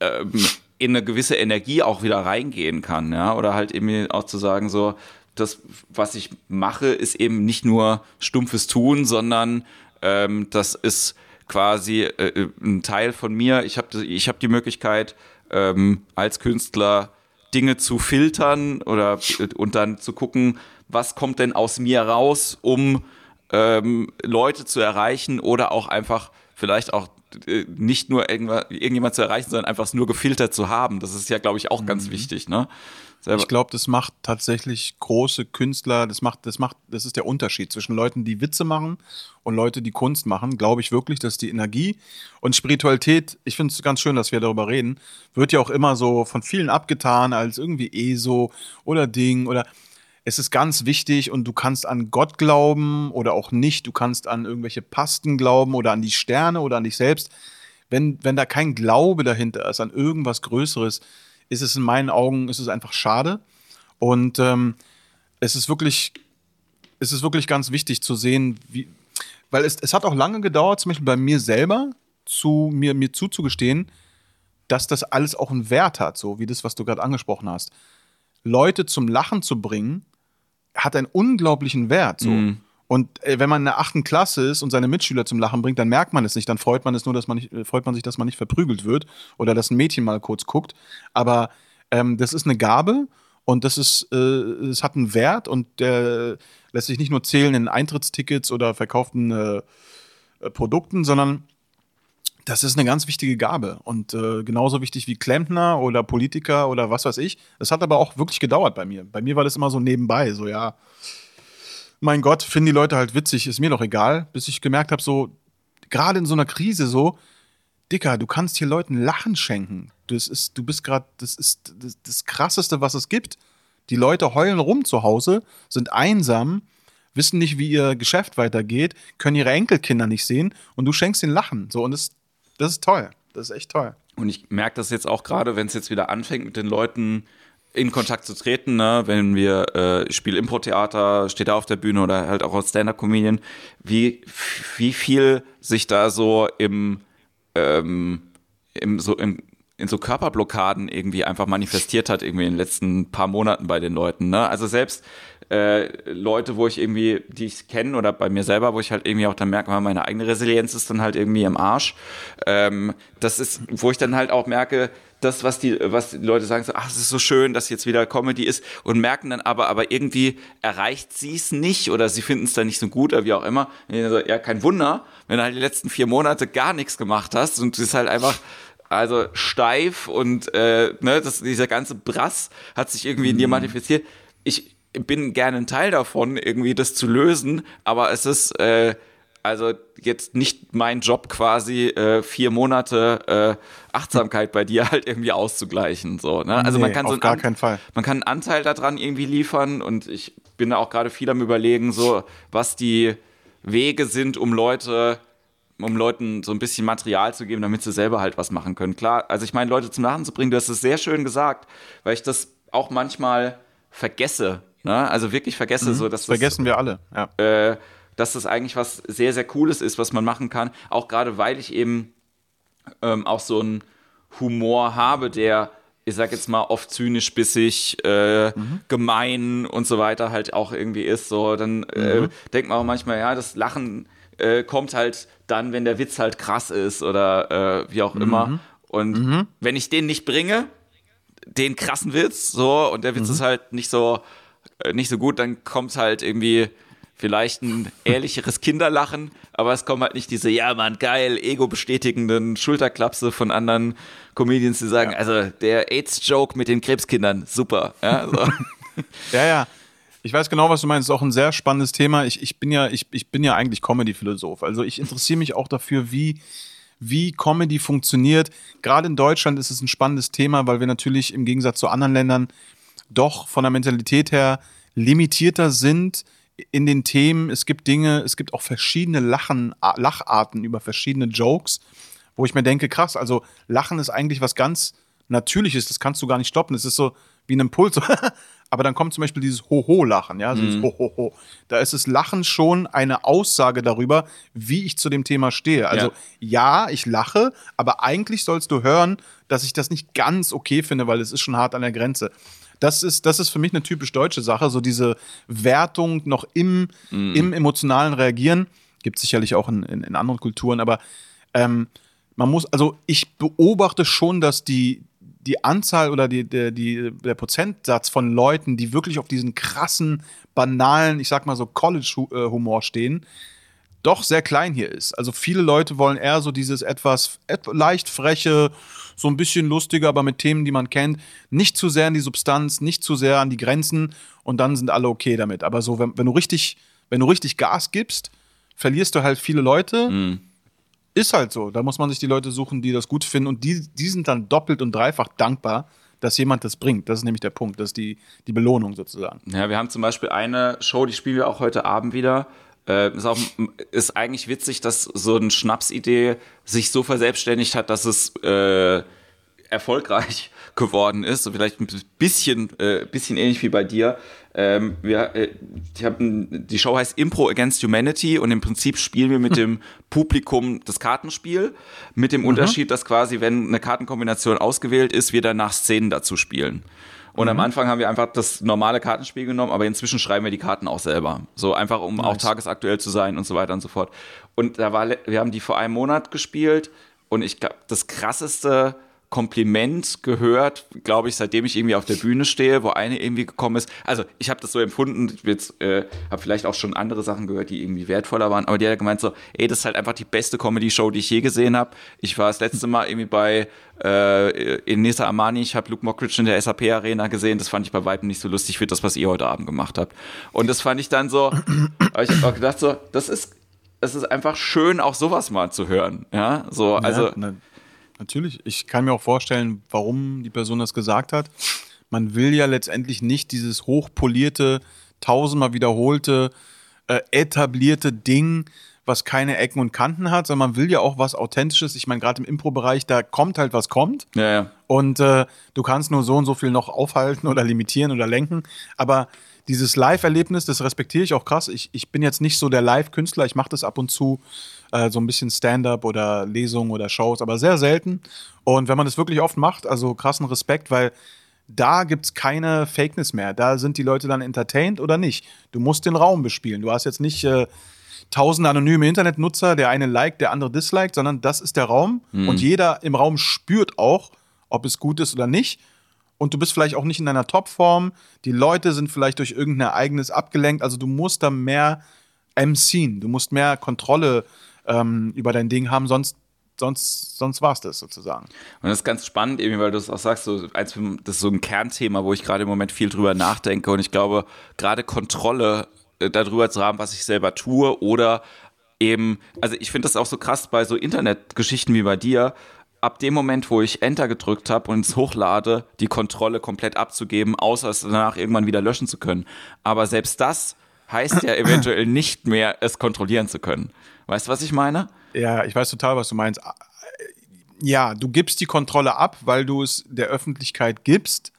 ähm, in eine gewisse Energie auch wieder reingehen kann, ja, oder halt eben auch zu sagen, so, das, was ich mache, ist eben nicht nur stumpfes Tun, sondern ähm, das ist quasi äh, ein Teil von mir. Ich habe ich hab die Möglichkeit, ähm, als Künstler Dinge zu filtern oder und dann zu gucken, was kommt denn aus mir raus, um ähm, Leute zu erreichen oder auch einfach vielleicht auch äh, nicht nur irgendjemand zu erreichen, sondern einfach nur gefiltert zu haben. Das ist ja, glaube ich, auch ganz wichtig. Ne? Selber, Ich glaube, das macht tatsächlich große Künstler, das macht, das macht, das ist der Unterschied zwischen Leuten, die Witze machen und Leute, die Kunst machen. Glaube ich wirklich, dass die Energie und Spiritualität, ich finde es ganz schön, dass wir darüber reden, wird ja auch immer so von vielen abgetan als irgendwie ESO oder Ding oder es ist ganz wichtig und du kannst an Gott glauben oder auch nicht. Du kannst an irgendwelche Pasten glauben oder an die Sterne oder an dich selbst. Wenn, wenn da kein Glaube dahinter ist, an irgendwas Größeres, ist es in meinen Augen, ist es einfach schade. Und ähm, es ist wirklich, es ist wirklich ganz wichtig zu sehen, wie, weil es, es hat auch lange gedauert, zum Beispiel bei mir selber, zu mir, mir zuzugestehen, dass das alles auch einen Wert hat, so wie das, was du gerade angesprochen hast. Leute zum Lachen zu bringen, hat einen unglaublichen Wert. So. Und äh, wenn man in der achten Klasse ist und seine Mitschüler zum Lachen bringt, dann merkt man es nicht. Dann freut man es nur, dass man nicht, äh, freut man sich, dass man nicht verprügelt wird oder dass ein Mädchen mal kurz guckt. Aber ähm, das ist eine Gabe und das ist, äh, es hat einen Wert und der lässt sich nicht nur zählen in Eintrittstickets oder verkauften äh, äh Produkten, sondern das ist eine ganz wichtige Gabe und äh, genauso wichtig wie Klempner oder Politiker oder was weiß ich. Das hat aber auch wirklich gedauert bei mir. Bei mir war das immer so nebenbei, so ja, mein Gott, finden die Leute halt witzig, ist mir doch egal, bis ich gemerkt habe, so gerade in so einer Krise so, Dicker, du kannst hier Leuten Lachen schenken. Das ist, du bist gerade, das ist das, das krasseste, was es gibt. Die Leute heulen rum zu Hause, sind einsam, wissen nicht, wie ihr Geschäft weitergeht, können ihre Enkelkinder nicht sehen und du schenkst ihnen Lachen. So, und das das ist toll. Das ist echt toll. Und ich merke das jetzt auch gerade, wenn es jetzt wieder anfängt, mit den Leuten in Kontakt zu treten, ne? wenn wir äh, Spiel Impro-Theater, steht da auf der Bühne oder halt auch als Stand-Up-Comedian, wie, wie viel sich da so im, ähm, im, so im, in so Körperblockaden irgendwie einfach manifestiert hat, irgendwie in den letzten paar Monaten bei den Leuten. Ne? Also selbst äh, Leute, wo ich irgendwie, die ich kenne oder bei mir selber, wo ich halt irgendwie auch dann merke, meine eigene Resilienz ist dann halt irgendwie im Arsch. Ähm, das ist, wo ich dann halt auch merke, das, was die, was die Leute sagen, so, ach, es ist so schön, dass jetzt wieder Comedy ist und merken dann aber, aber irgendwie erreicht sie es nicht oder sie finden es dann nicht so gut oder wie auch immer. Ja, kein Wunder, wenn du halt die letzten vier Monate gar nichts gemacht hast und es ist halt einfach, also steif und äh, ne, das, dieser ganze Brass hat sich irgendwie in dir mhm. manifestiert. Ich, bin gerne ein Teil davon, irgendwie das zu lösen, aber es ist äh, also jetzt nicht mein Job quasi äh, vier Monate äh, Achtsamkeit bei dir halt irgendwie auszugleichen so ne? also nee, man kann so einen gar keinen Fall man kann einen Anteil daran irgendwie liefern und ich bin da auch gerade viel am überlegen so was die Wege sind um Leute um Leuten so ein bisschen Material zu geben damit sie selber halt was machen können klar also ich meine Leute zum Lachen zu bringen du hast es sehr schön gesagt weil ich das auch manchmal vergesse Ne? Also wirklich vergesse mhm. so, dass vergessen das, wir alle. Ja. Äh, dass das eigentlich was sehr sehr Cooles ist, was man machen kann. Auch gerade weil ich eben ähm, auch so einen Humor habe, der ich sag jetzt mal oft zynisch, bissig, äh, mhm. gemein und so weiter halt auch irgendwie ist. So dann äh, mhm. denkt man auch manchmal, ja, das Lachen äh, kommt halt dann, wenn der Witz halt krass ist oder äh, wie auch immer. Mhm. Und mhm. wenn ich den nicht bringe, den krassen Witz, so und der Witz mhm. ist halt nicht so äh, nicht so gut, dann kommt halt irgendwie vielleicht ein ehrlicheres Kinderlachen, aber es kommen halt nicht diese, ja Mann, geil, ego-bestätigenden Schulterklapse von anderen Comedians, die sagen, ja. also der AIDS-Joke mit den Krebskindern, super. Ja, so. ja, ja. Ich weiß genau, was du meinst. Das ist auch ein sehr spannendes Thema. Ich, ich, bin, ja, ich, ich bin ja eigentlich Comedy-Philosoph. Also ich interessiere mich auch dafür, wie, wie Comedy funktioniert. Gerade in Deutschland ist es ein spannendes Thema, weil wir natürlich im Gegensatz zu anderen Ländern doch von der Mentalität her limitierter sind in den Themen. Es gibt Dinge, es gibt auch verschiedene Lachen, Lacharten über verschiedene Jokes, wo ich mir denke, krass, also Lachen ist eigentlich was ganz Natürliches, das kannst du gar nicht stoppen. Es ist so wie ein Impuls. Aber dann kommt zum Beispiel dieses Ho-Ho-Lachen, ja, so mhm. Ho-Ho-Ho. Da ist das Lachen schon eine Aussage darüber, wie ich zu dem Thema stehe. Also ja, ja ich lache, aber eigentlich sollst du hören, dass ich das nicht ganz okay finde, weil es ist schon hart an der Grenze. Das ist, das ist für mich eine typisch deutsche Sache, so diese Wertung noch im, mm. im emotionalen Reagieren. Gibt es sicherlich auch in, in, in, anderen Kulturen, aber ähm, man muss, also ich beobachte schon, dass die, die Anzahl oder die, der, die, der Prozentsatz von Leuten, die wirklich auf diesen krassen, banalen, ich sag mal so College-Humor stehen, doch sehr klein hier ist. Also viele Leute wollen eher so dieses etwas leicht freche, so ein bisschen lustiger, aber mit Themen, die man kennt. Nicht zu sehr an die Substanz, nicht zu sehr an die Grenzen und dann sind alle okay damit. Aber so, wenn, wenn du richtig, wenn du richtig Gas gibst, verlierst du halt viele Leute. Mhm. Ist halt so. Da muss man sich die Leute suchen, die das gut finden und die, die sind dann doppelt und dreifach dankbar, dass jemand das bringt. Das ist nämlich der Punkt. Das ist die, die Belohnung sozusagen. Ja, wir haben zum Beispiel eine Show, die spielen wir auch heute Abend wieder. Äh, ist, auch, ist eigentlich witzig, dass so eine Schnapsidee sich so verselbstständigt hat, dass es äh, erfolgreich geworden ist, so vielleicht ein bisschen, äh, bisschen ähnlich wie bei dir. Ähm, wir, äh, ich hab, die Show heißt Impro Against Humanity und im Prinzip spielen wir mit dem Publikum das Kartenspiel, mit dem mhm. Unterschied, dass quasi, wenn eine Kartenkombination ausgewählt ist, wir danach Szenen dazu spielen. Und mhm. am Anfang haben wir einfach das normale Kartenspiel genommen, aber inzwischen schreiben wir die Karten auch selber. So einfach, um nice. auch tagesaktuell zu sein und so weiter und so fort. Und da war, wir haben die vor einem Monat gespielt und ich glaube, das krasseste Kompliment gehört, glaube ich, seitdem ich irgendwie auf der Bühne stehe, wo eine irgendwie gekommen ist. Also ich habe das so empfunden, ich jetzt, äh, habe vielleicht auch schon andere Sachen gehört, die irgendwie wertvoller waren, aber die hat gemeint so, ey, das ist halt einfach die beste Comedy-Show, die ich je gesehen habe. Ich war das letzte Mal irgendwie bei äh, in Nisa Amani, ich habe Luke Mockridge in der SAP-Arena gesehen, das fand ich bei weitem nicht so lustig wie das, was ihr heute Abend gemacht habt. Und das fand ich dann so, ich habe auch gedacht so, das ist es ist einfach schön, auch sowas mal zu hören. Ja, so, also. Ja, Natürlich. Ich kann mir auch vorstellen, warum die Person das gesagt hat. Man will ja letztendlich nicht dieses hochpolierte, tausendmal wiederholte, äh, etablierte Ding, was keine Ecken und Kanten hat, sondern man will ja auch was Authentisches. Ich meine, gerade im Impro-Bereich, da kommt halt was kommt. Ja, ja. Und äh, du kannst nur so und so viel noch aufhalten oder limitieren oder lenken. Aber dieses Live-Erlebnis, das respektiere ich auch krass. Ich, ich bin jetzt nicht so der Live-Künstler, ich mache das ab und zu äh, so ein bisschen Stand-up oder Lesungen oder Shows, aber sehr selten. Und wenn man das wirklich oft macht, also krassen Respekt, weil da gibt es keine Fakeness mehr. Da sind die Leute dann entertained oder nicht. Du musst den Raum bespielen. Du hast jetzt nicht äh, tausende anonyme Internetnutzer, der eine liked, der andere disliked, sondern das ist der Raum mhm. und jeder im Raum spürt auch, ob es gut ist oder nicht. Und du bist vielleicht auch nicht in deiner Topform. Die Leute sind vielleicht durch irgendein Ereignis abgelenkt. Also du musst da mehr MCen, du musst mehr Kontrolle ähm, über dein Ding haben, sonst sonst, sonst war es das sozusagen. Und das ist ganz spannend, eben, weil du es auch sagst, so, das ist so ein Kernthema, wo ich gerade im Moment viel drüber nachdenke. Und ich glaube, gerade Kontrolle äh, darüber zu haben, was ich selber tue oder eben, also ich finde das auch so krass bei so Internetgeschichten wie bei dir, ab dem Moment, wo ich Enter gedrückt habe und es hochlade, die Kontrolle komplett abzugeben, außer es danach irgendwann wieder löschen zu können. Aber selbst das heißt ja eventuell nicht mehr, es kontrollieren zu können. Weißt du, was ich meine? Ja, ich weiß total, was du meinst. Ja, du gibst die Kontrolle ab, weil du es der Öffentlichkeit gibst.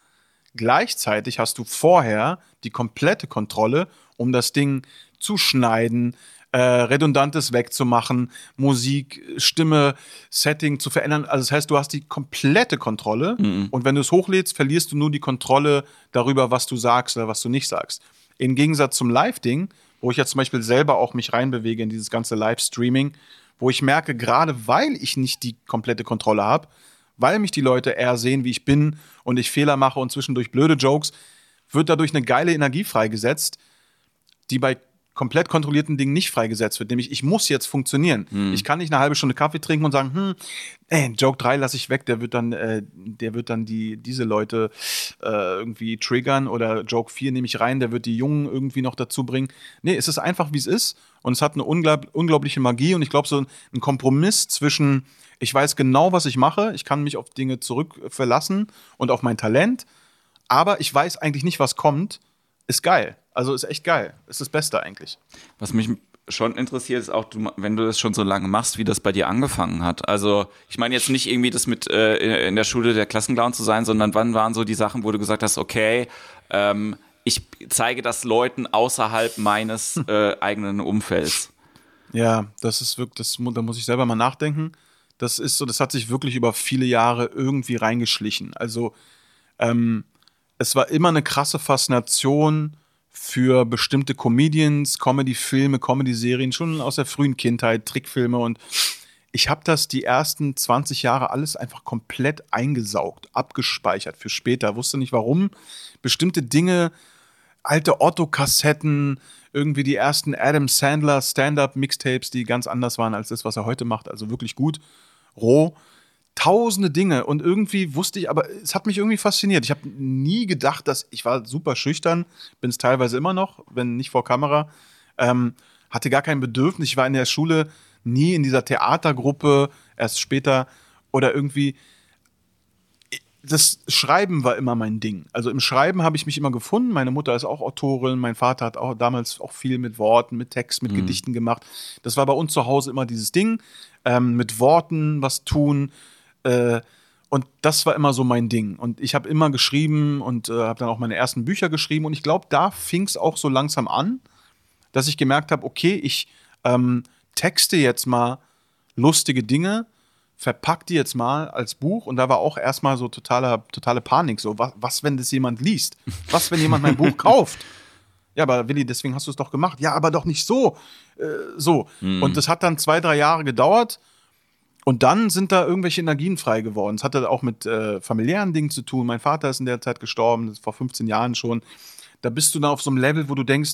Gleichzeitig hast du vorher die komplette Kontrolle, um das Ding zu schneiden, äh, Redundantes wegzumachen, Musik, Stimme, Setting zu verändern. Also das heißt, du hast die komplette Kontrolle mhm. und wenn du es hochlädst, verlierst du nur die Kontrolle darüber, was du sagst oder was du nicht sagst. Im Gegensatz zum Live-Ding wo ich jetzt zum Beispiel selber auch mich reinbewege in dieses ganze Livestreaming, wo ich merke, gerade weil ich nicht die komplette Kontrolle habe, weil mich die Leute eher sehen, wie ich bin und ich Fehler mache und zwischendurch blöde Jokes, wird dadurch eine geile Energie freigesetzt, die bei komplett kontrollierten Dingen nicht freigesetzt wird. Nämlich, ich muss jetzt funktionieren. Hm. Ich kann nicht eine halbe Stunde Kaffee trinken und sagen, hm, ey, Joke 3 lasse ich weg, der wird dann, äh, der wird dann die, diese Leute äh, irgendwie triggern oder Joke 4 nehme ich rein, der wird die Jungen irgendwie noch dazu bringen. Nee, es ist einfach, wie es ist und es hat eine unglaub unglaubliche Magie und ich glaube, so ein Kompromiss zwischen, ich weiß genau, was ich mache, ich kann mich auf Dinge zurück verlassen und auf mein Talent, aber ich weiß eigentlich nicht, was kommt, ist geil. Also ist echt geil. Ist das Beste eigentlich. Was mich schon interessiert ist auch, du, wenn du das schon so lange machst, wie das bei dir angefangen hat. Also ich meine jetzt nicht irgendwie das mit äh, in der Schule der Klassenclown zu sein, sondern wann waren so die Sachen, wo du gesagt hast, okay, ähm, ich zeige das Leuten außerhalb meines äh, eigenen Umfelds. Ja, das ist wirklich, das, da muss ich selber mal nachdenken. Das ist so, das hat sich wirklich über viele Jahre irgendwie reingeschlichen. Also ähm, es war immer eine krasse Faszination für bestimmte Comedians, Comedy-Filme, Comedy-Serien, schon aus der frühen Kindheit, Trickfilme und ich habe das die ersten 20 Jahre alles einfach komplett eingesaugt, abgespeichert für später. Wusste nicht warum. Bestimmte Dinge, alte Otto-Kassetten, irgendwie die ersten Adam Sandler Stand-up-Mixtapes, die ganz anders waren als das, was er heute macht. Also wirklich gut, roh tausende Dinge und irgendwie wusste ich, aber es hat mich irgendwie fasziniert. Ich habe nie gedacht, dass ich war super schüchtern, bin es teilweise immer noch, wenn nicht vor Kamera, ähm, hatte gar kein Bedürfnis. Ich war in der Schule nie in dieser Theatergruppe, erst später oder irgendwie. Das Schreiben war immer mein Ding. Also im Schreiben habe ich mich immer gefunden. Meine Mutter ist auch Autorin, mein Vater hat auch damals auch viel mit Worten, mit Text, mit mhm. Gedichten gemacht. Das war bei uns zu Hause immer dieses Ding. Ähm, mit Worten was tun, äh, Und das war immer so mein Ding. Und ich habe immer geschrieben und äh, habe dann auch meine ersten Bücher geschrieben. Und ich glaube, da fing es auch so langsam an, dass ich gemerkt habe, okay, ich ähm, texte jetzt mal lustige Dinge, verpack die jetzt mal als Buch. Und da war auch erstmal so totale, totale Panik. So, was, was, wenn das jemand liest? Was, wenn jemand mein Buch kauft? Ja, aber Willi, deswegen hast du es doch gemacht. Ja, aber doch nicht so. Äh, so. Mhm. Und das hat dann zwei, drei Jahre gedauert. Und dann sind da irgendwelche Energien frei geworden. Es hatte auch mit äh, familiären Dingen zu tun. Mein Vater ist in der Zeit gestorben, vor 15 Jahren schon. Da bist du dann auf so einem Level, wo du denkst,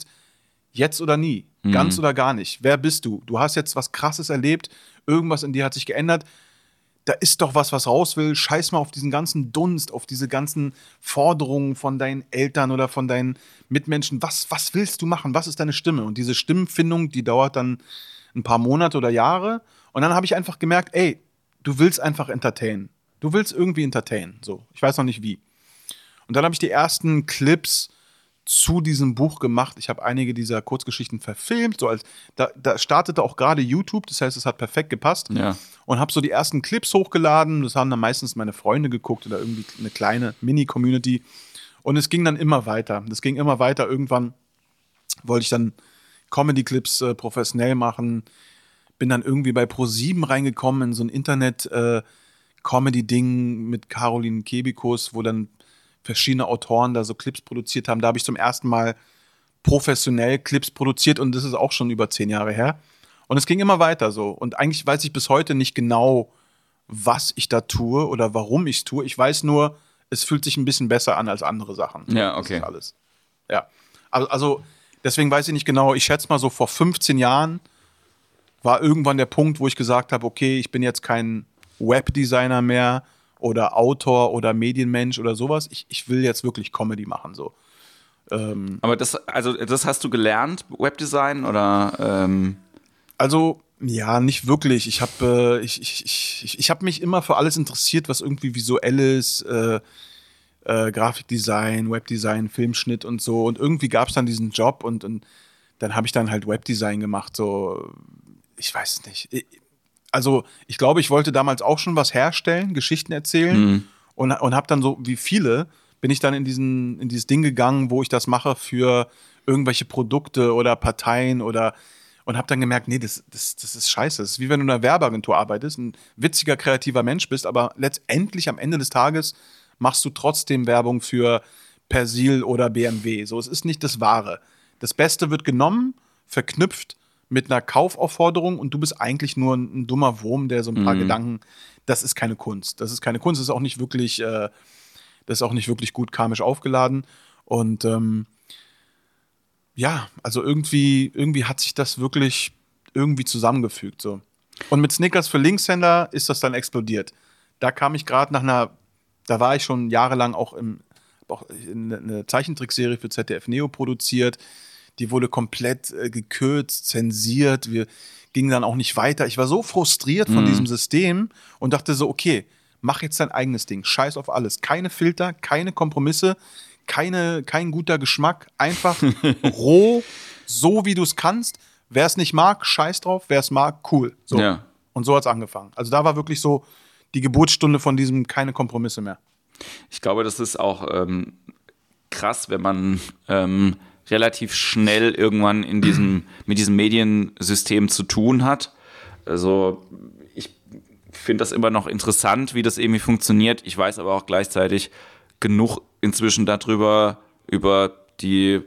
jetzt oder nie, ganz oder gar nicht. Wer bist du? Du hast jetzt was Krasses erlebt, irgendwas in dir hat sich geändert. Da ist doch was, was raus will. Scheiß mal auf diesen ganzen Dunst, auf diese ganzen Forderungen von deinen Eltern oder von deinen Mitmenschen. Was, was willst du machen? Was ist deine Stimme? Und diese Stimmenfindung, die dauert dann ein paar Monate oder Jahre. Und dann habe ich einfach gemerkt, ey, du willst einfach entertainen. Du willst irgendwie entertainen. So, ich weiß noch nicht wie. Und dann habe ich die ersten Clips zu diesem Buch gemacht. Ich habe einige dieser Kurzgeschichten verfilmt. So als, da, da startete auch gerade YouTube, das heißt, es hat perfekt gepasst. Ja. Und habe so die ersten Clips hochgeladen. Das haben dann meistens meine Freunde geguckt oder irgendwie eine kleine Mini-Community. Und es ging dann immer weiter. Das ging immer weiter. Irgendwann wollte ich dann Comedy-Clips äh, professionell machen. Bin dann irgendwie bei Pro7 reingekommen in so ein Internet-Comedy-Ding mit Caroline Kebikus, wo dann verschiedene Autoren da so Clips produziert haben. Da habe ich zum ersten Mal professionell Clips produziert und das ist auch schon über zehn Jahre her. Und es ging immer weiter so. Und eigentlich weiß ich bis heute nicht genau, was ich da tue oder warum ich es tue. Ich weiß nur, es fühlt sich ein bisschen besser an als andere Sachen. Ja, okay. Alles. Ja. Also, also deswegen weiß ich nicht genau. Ich schätze mal so vor 15 Jahren war irgendwann der Punkt, wo ich gesagt habe, okay, ich bin jetzt kein Webdesigner mehr oder Autor oder Medienmensch oder sowas. Ich, ich will jetzt wirklich Comedy machen so. Ähm, Aber das, also das hast du gelernt, Webdesign oder ähm, Also, ja, nicht wirklich. Ich habe äh, ich, ich, ich, ich hab mich immer für alles interessiert, was irgendwie visuell ist, äh, äh, Grafikdesign, Webdesign, Filmschnitt und so. Und irgendwie gab es dann diesen Job und, und dann habe ich dann halt Webdesign gemacht. So, ich weiß es nicht. Ich- Also, ich glaube, ich wollte damals auch schon was herstellen, Geschichten erzählen und, und habe dann so, wie viele, bin ich dann in, diesen, in dieses Ding gegangen, wo ich das mache für irgendwelche Produkte oder Parteien oder und habe dann gemerkt, nee, das, das, das ist scheiße. Das ist wie wenn du in einer Werbeagentur arbeitest, ein witziger, kreativer Mensch bist, aber letztendlich am Ende des Tages machst du trotzdem Werbung für Persil oder BMW. So, es ist nicht das Wahre. Das Beste wird genommen, verknüpft mit einer Kaufaufforderung und du bist eigentlich nur ein, ein dummer Wurm, der so ein paar Gedanken. Das ist keine Kunst. Das ist keine Kunst. Das ist auch nicht wirklich, äh, das ist auch nicht wirklich gut karmisch aufgeladen. Und ähm, ja, also irgendwie, irgendwie hat sich das wirklich irgendwie zusammengefügt. So. Und mit Snickers für Linkshänder ist das dann explodiert. Da kam ich gerade nach einer, da war ich schon jahrelang auch im, auch eine Zeichentrickserie für ZDF Neo produziert. Die wurde komplett äh, gekürzt, zensiert. Wir gingen dann auch nicht weiter. Ich war so frustriert von diesem System und dachte so, okay, mach jetzt dein eigenes Ding. Scheiß auf alles. Keine Filter, keine Kompromisse, keine, kein guter Geschmack. Einfach roh, so wie du es kannst. Wer es nicht mag, scheiß drauf. Wer es mag, cool. So. Ja. Und so hat es angefangen. Also da war wirklich so die Geburtsstunde von diesem keine Kompromisse mehr. Ich glaube, das ist auch ähm, krass, wenn man ähm, relativ schnell irgendwann in diesem, mit diesem Mediensystem zu tun hat. Also ich finde das immer noch interessant, wie das irgendwie funktioniert. Ich weiß aber auch gleichzeitig genug inzwischen darüber, über die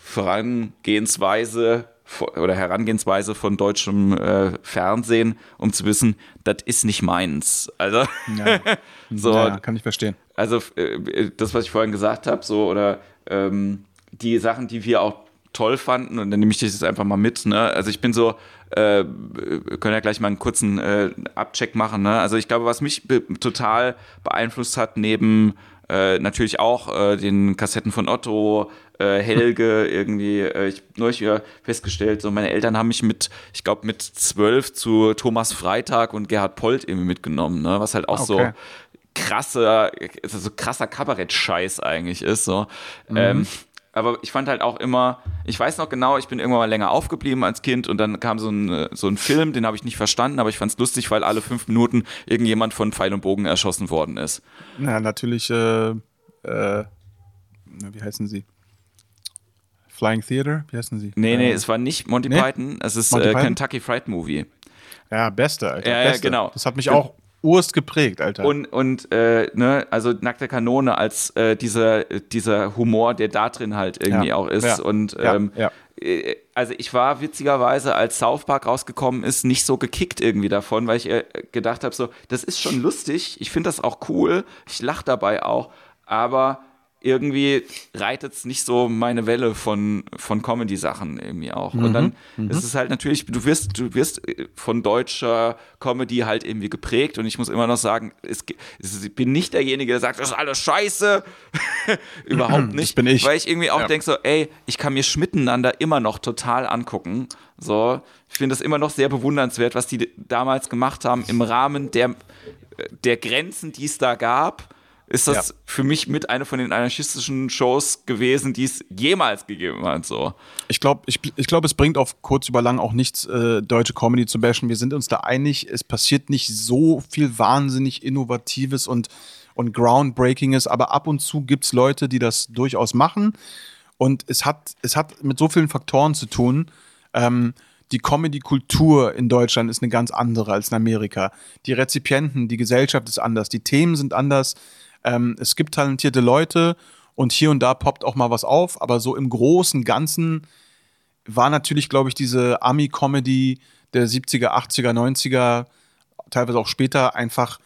Vorangehensweise oder Herangehensweise von deutschem äh, Fernsehen, um zu wissen, das ist nicht meins. Also Ja, so, ja kann ich verstehen. also äh, das, was ich vorhin gesagt habe, so oder ähm, die Sachen, die wir auch toll fanden, und dann nehme ich das jetzt einfach mal mit. Ne? Also ich bin so, äh, wir können ja gleich mal einen kurzen äh, Abcheck machen. Ne? Also ich glaube, was mich be total beeinflusst hat, neben äh, natürlich auch äh, den Kassetten von Otto, äh, Helge, irgendwie, äh, ich habe neulich wieder festgestellt, so meine Eltern haben mich mit, ich glaube, mit zwölf zu Thomas Freitag und Gerhard Polt irgendwie mitgenommen, ne? was halt auch so Okay. krasser, also so krasser Kabarett-Scheiß eigentlich ist. So. Ähm, aber ich fand halt auch immer, ich weiß noch genau, ich bin irgendwann mal länger aufgeblieben als Kind und dann kam so ein, äh, so ein Film, den habe ich nicht verstanden, aber ich fand es lustig, weil alle fünf Minuten irgendjemand von Pfeil und Bogen erschossen worden ist. Ja, natürlich, äh, äh, wie heißen sie? Flying Theater? Wie heißen sie? Nee, nee, äh, es war nicht Monty nee? Python, es ist äh? Kentucky Fried Movie. Ja, beste, Alter. Ja, ja, beste. genau. Das hat mich auch urst geprägt, Alter. Und, und äh, ne, also nackte Kanone als äh, dieser, dieser Humor, der da drin halt irgendwie Ja, auch ist. ja, Und ähm, ja. äh, also ich war witzigerweise, als South Park rausgekommen ist, nicht so gekickt irgendwie davon, weil ich äh, gedacht habe, so, das ist schon lustig, ich finde das auch cool, ich lache dabei auch, aber irgendwie reitet es nicht so meine Welle von, von Comedy-Sachen irgendwie auch. Und dann ist es halt natürlich, du wirst, du wirst äh, von deutscher Comedy halt irgendwie geprägt und ich muss immer noch sagen, es, ich bin nicht derjenige, der sagt, das ist alles scheiße. Überhaupt nicht. bin ich. Weil ich irgendwie auch Ja. denke so, ey, ich kann mir Schmitteinander immer noch total angucken. So, ich finde das immer noch sehr bewundernswert, was die damals gemacht haben im Rahmen der, der Grenzen, die es da gab. Ist das Ja. für mich mit einer von den anarchistischen Shows gewesen, die es jemals gegeben hat. So. Ich glaube, ich, ich glaub, es bringt auf kurz über lang auch nichts, äh, deutsche Comedy zu bashen. Wir sind uns da einig, es passiert nicht so viel wahnsinnig Innovatives und, und Groundbreakinges, aber ab und zu gibt es Leute, die das durchaus machen. Und es hat, es hat mit so vielen Faktoren zu tun. Ähm, die Comedy-Kultur in Deutschland ist eine ganz andere als in Amerika. Die Rezipienten, die Gesellschaft ist anders, die Themen sind anders. Ähm, es gibt talentierte Leute und hier und da poppt auch mal was auf, aber so im großen Ganzen war natürlich, glaube ich, diese Ami-Comedy der 70er, 80er, 90er, teilweise auch später einfach,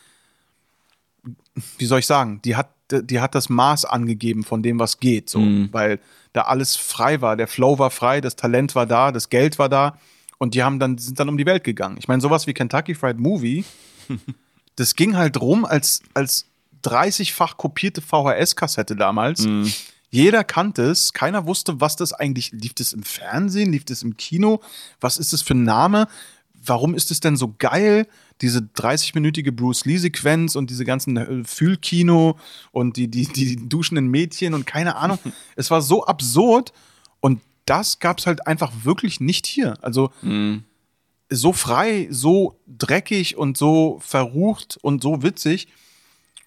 wie soll ich sagen, die hat, die hat das Maß angegeben von dem, was geht, so, weil da alles frei war, der Flow war frei, das Talent war da, das Geld war da und die haben dann, sind dann um die Welt gegangen. Ich meine, sowas wie Kentucky Fried Movie, das ging halt rum als, als 30-fach kopierte VHS-Kassette damals. Jeder kannte es, keiner wusste, was das eigentlich, lief das im Fernsehen, lief das im Kino, was ist das für ein Name, warum ist es denn so geil, diese 30-minütige Bruce Lee-Sequenz und diese ganzen äh, Fühlkino und die, die, die duschenden Mädchen und keine Ahnung. es war so absurd und das gab es halt einfach wirklich nicht hier. Also so frei, so dreckig und so verrucht und so witzig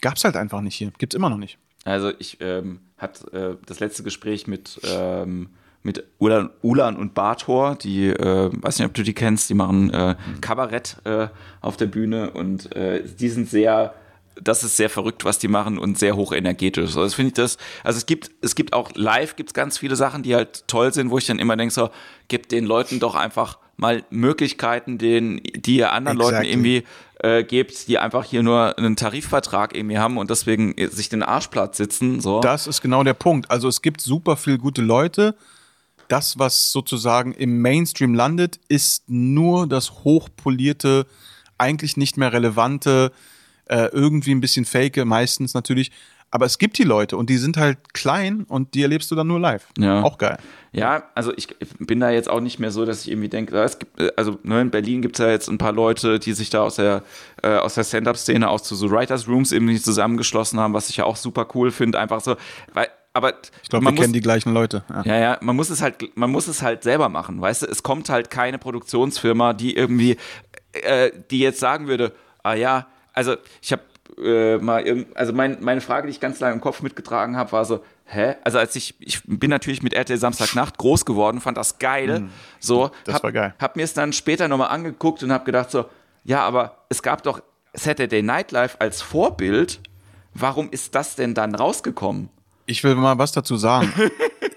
gab es halt einfach nicht hier. Gibt's immer noch nicht. Also ich ähm, hatte äh, das letzte Gespräch mit, ähm, mit Ulan, Ulan und Bartor, die, äh, weiß nicht, ob du die kennst, die machen äh, Kabarett äh, auf der Bühne und äh, die sind sehr, das ist sehr verrückt, was die machen und sehr hochenergetisch. Also finde ich das, also es gibt, es gibt auch live gibt's ganz viele Sachen, die halt toll sind, wo ich dann immer denke, so, gebt den Leuten doch einfach mal Möglichkeiten, den, die ihr anderen Leuten Exactly. irgendwie äh, gebt, die einfach hier nur einen Tarifvertrag irgendwie haben und deswegen sich den Arschplatz sitzen. So. Das ist genau der Punkt. Also es gibt super viel gute Leute. Das, was sozusagen im Mainstream landet, ist nur das hochpolierte, eigentlich nicht mehr relevante, äh, irgendwie ein bisschen fake, meistens natürlich. Aber es gibt die Leute und die sind halt klein und die erlebst du dann nur live. Ja. Auch geil. Ja, also ich bin da jetzt auch nicht mehr so, dass ich irgendwie denke, es gibt, äh, also ne, in Berlin gibt es ja jetzt ein paar Leute, die sich da aus der, äh, aus der Stand-Up-Szene auch zu so Writers Rooms irgendwie zusammengeschlossen haben, was ich ja auch super cool finde, einfach so, weil, aber Ich glaube, wir man muss, kennen die gleichen Leute. Ja. Ja, ja, man muss es halt, man muss es halt selber machen, weißt du? Es kommt halt keine Produktionsfirma, die irgendwie, äh, die jetzt sagen würde, ah ja, also ich habe äh, mal, irgend, also mein, meine Frage, die ich ganz lange im Kopf mitgetragen habe, war so, hä? Also als ich, ich bin natürlich mit RTL Samstagnacht groß geworden, fand das geil, so, Hm. das hab, war geil. hab mir es dann später nochmal angeguckt und habe gedacht so, ja, aber es gab doch Saturday Night Live als Vorbild, warum ist das denn dann rausgekommen? Ich will mal was dazu sagen.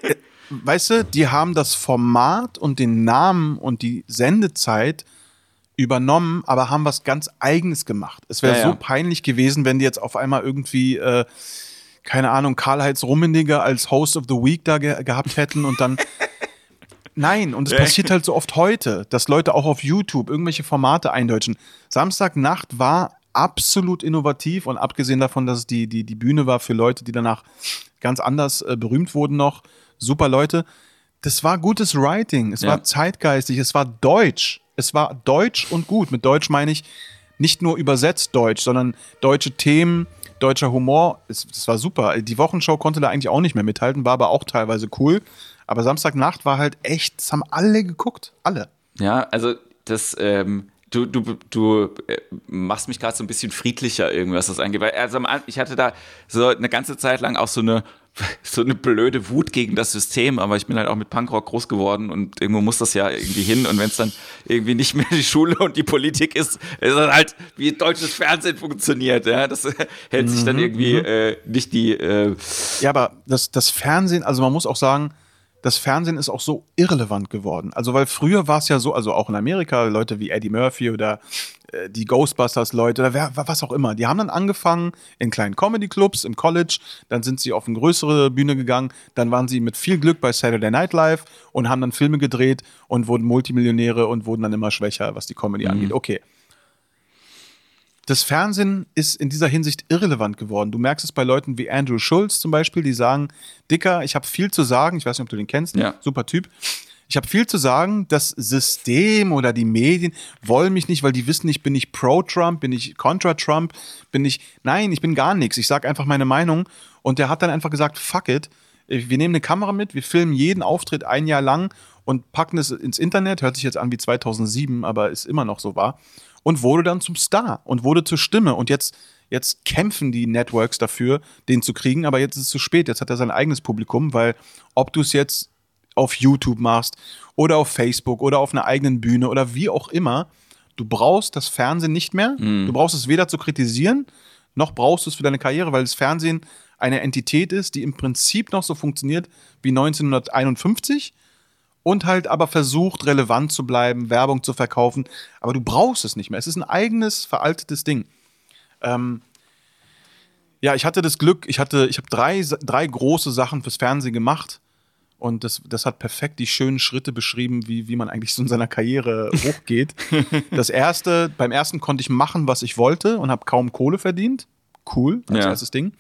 Äh, weißt du, die haben das Format und den Namen und die Sendezeit übernommen, aber haben was ganz Eigenes gemacht. Es wäre Ja, so ja. peinlich gewesen, wenn die jetzt auf einmal irgendwie, äh, keine Ahnung, Karl-Heinz Rummenigge als Host of the Week da ge gehabt hätten und dann. Nein, und es passiert halt so oft heute, dass Leute auch auf YouTube irgendwelche Formate eindeutschen. Samstagnacht war absolut innovativ und abgesehen davon, dass es die, die, die Bühne war für Leute, die danach ganz anders äh, berühmt wurden noch, super Leute. Das war gutes Writing, es Ja. war zeitgeistig, es war deutsch. Es war deutsch und gut. Mit deutsch meine ich nicht nur übersetzt deutsch, sondern deutsche Themen, deutscher Humor, es, das war super. Die Wochenshow konnte da eigentlich auch nicht mehr mithalten, war aber auch teilweise cool. Aber Samstagnacht war halt echt, das haben alle geguckt. Alle. Ja, also das, ähm, du, du, du äh, machst mich gerade so ein bisschen friedlicher irgendwie, was das angeht. Also ich hatte da so eine ganze Zeit lang auch so eine so eine blöde Wut gegen das System, aber ich bin halt auch mit Punkrock groß geworden und irgendwo muss das ja irgendwie hin und wenn es dann irgendwie nicht mehr die Schule und die Politik ist, ist es halt, wie deutsches Fernsehen funktioniert, ja, das hält sich dann mhm, irgendwie mhm. äh, nicht die... Äh ja, aber das, das Fernsehen, also man muss auch sagen, das Fernsehen ist auch so irrelevant geworden. Also, weil früher war es ja so, also auch in Amerika, Leute wie Eddie Murphy oder äh, die Ghostbusters-Leute oder wer, was auch immer, die haben dann angefangen in kleinen Comedy-Clubs im College, dann sind sie auf eine größere Bühne gegangen, dann waren sie mit viel Glück bei Saturday Night Live und haben dann Filme gedreht und wurden Multimillionäre und wurden dann immer schwächer, was die Comedy mhm. angeht. Okay das Fernsehen ist in dieser Hinsicht irrelevant geworden. Du merkst es bei Leuten wie Andrew Schulz zum Beispiel, die sagen, Dicker, ich habe viel zu sagen, ich weiß nicht, ob du den kennst, ja. super Typ. Ich habe viel zu sagen, das System oder die Medien wollen mich nicht, weil die wissen nicht, bin ich pro-Trump, bin ich contra-Trump, bin ich, nein, ich bin gar nichts, ich sage einfach meine Meinung. Und der hat dann einfach gesagt, fuck it, wir nehmen eine Kamera mit, wir filmen jeden Auftritt ein Jahr lang und packen es ins Internet, hört sich jetzt an wie 2007, aber ist immer noch so wahr und wurde dann zum Star und wurde zur Stimme. Und jetzt, jetzt kämpfen die Networks dafür, den zu kriegen, aber jetzt ist es zu spät. Jetzt hat er sein eigenes Publikum, weil ob du es jetzt auf YouTube machst oder auf Facebook oder auf einer eigenen Bühne oder wie auch immer, du brauchst das Fernsehen nicht mehr. Mhm. Du brauchst es weder zu kritisieren, noch brauchst du es für deine Karriere, weil das Fernsehen eine Entität ist, die im Prinzip noch so funktioniert wie 1951 und halt aber versucht, relevant zu bleiben, Werbung zu verkaufen. Aber du brauchst es nicht mehr. Es ist ein eigenes, veraltetes Ding. Ähm, ja, ich hatte das Glück, ich hatte, ich habe drei, drei große Sachen fürs Fernsehen gemacht. Und das, das hat perfekt die schönen Schritte beschrieben, wie, wie man eigentlich so in seiner Karriere hochgeht. das erste, beim ersten konnte ich machen, was ich wollte und habe kaum Kohle verdient. Cool, als ja. erstes Ding.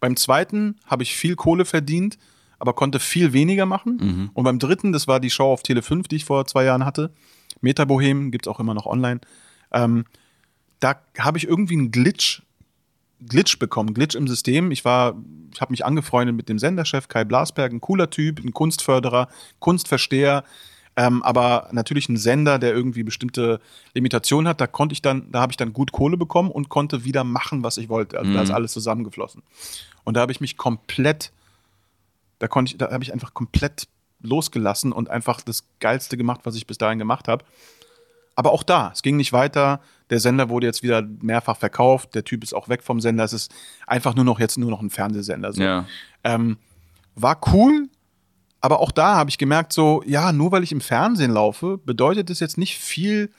Beim zweiten habe ich viel Kohle verdient aber konnte viel weniger machen. Mhm. Und beim dritten, das war die Show auf Tele 5, die ich vor zwei Jahren hatte, Metabohem, gibt es auch immer noch online. Ähm, da habe ich irgendwie einen Glitch, Glitch bekommen, Glitch im System. Ich war, ich habe mich angefreundet mit dem Senderchef Kai Blasberg, ein cooler Typ, ein Kunstförderer, Kunstversteher, ähm, aber natürlich ein Sender, der irgendwie bestimmte Limitationen hat. Da konnte ich dann, da habe ich dann gut Kohle bekommen und konnte wieder machen, was ich wollte. Also mhm. da ist alles zusammengeflossen. Und da habe ich mich komplett da konnte ich, da habe ich einfach komplett losgelassen und einfach das Geilste gemacht, was ich bis dahin gemacht habe. Aber auch da, es ging nicht weiter. Der Sender wurde jetzt wieder mehrfach verkauft. Der Typ ist auch weg vom Sender. Es ist einfach nur noch jetzt nur noch ein Fernsehsender. So. Ja. Ähm, war cool, aber auch da habe ich gemerkt, so, ja, nur weil ich im Fernsehen laufe, bedeutet das jetzt nicht viel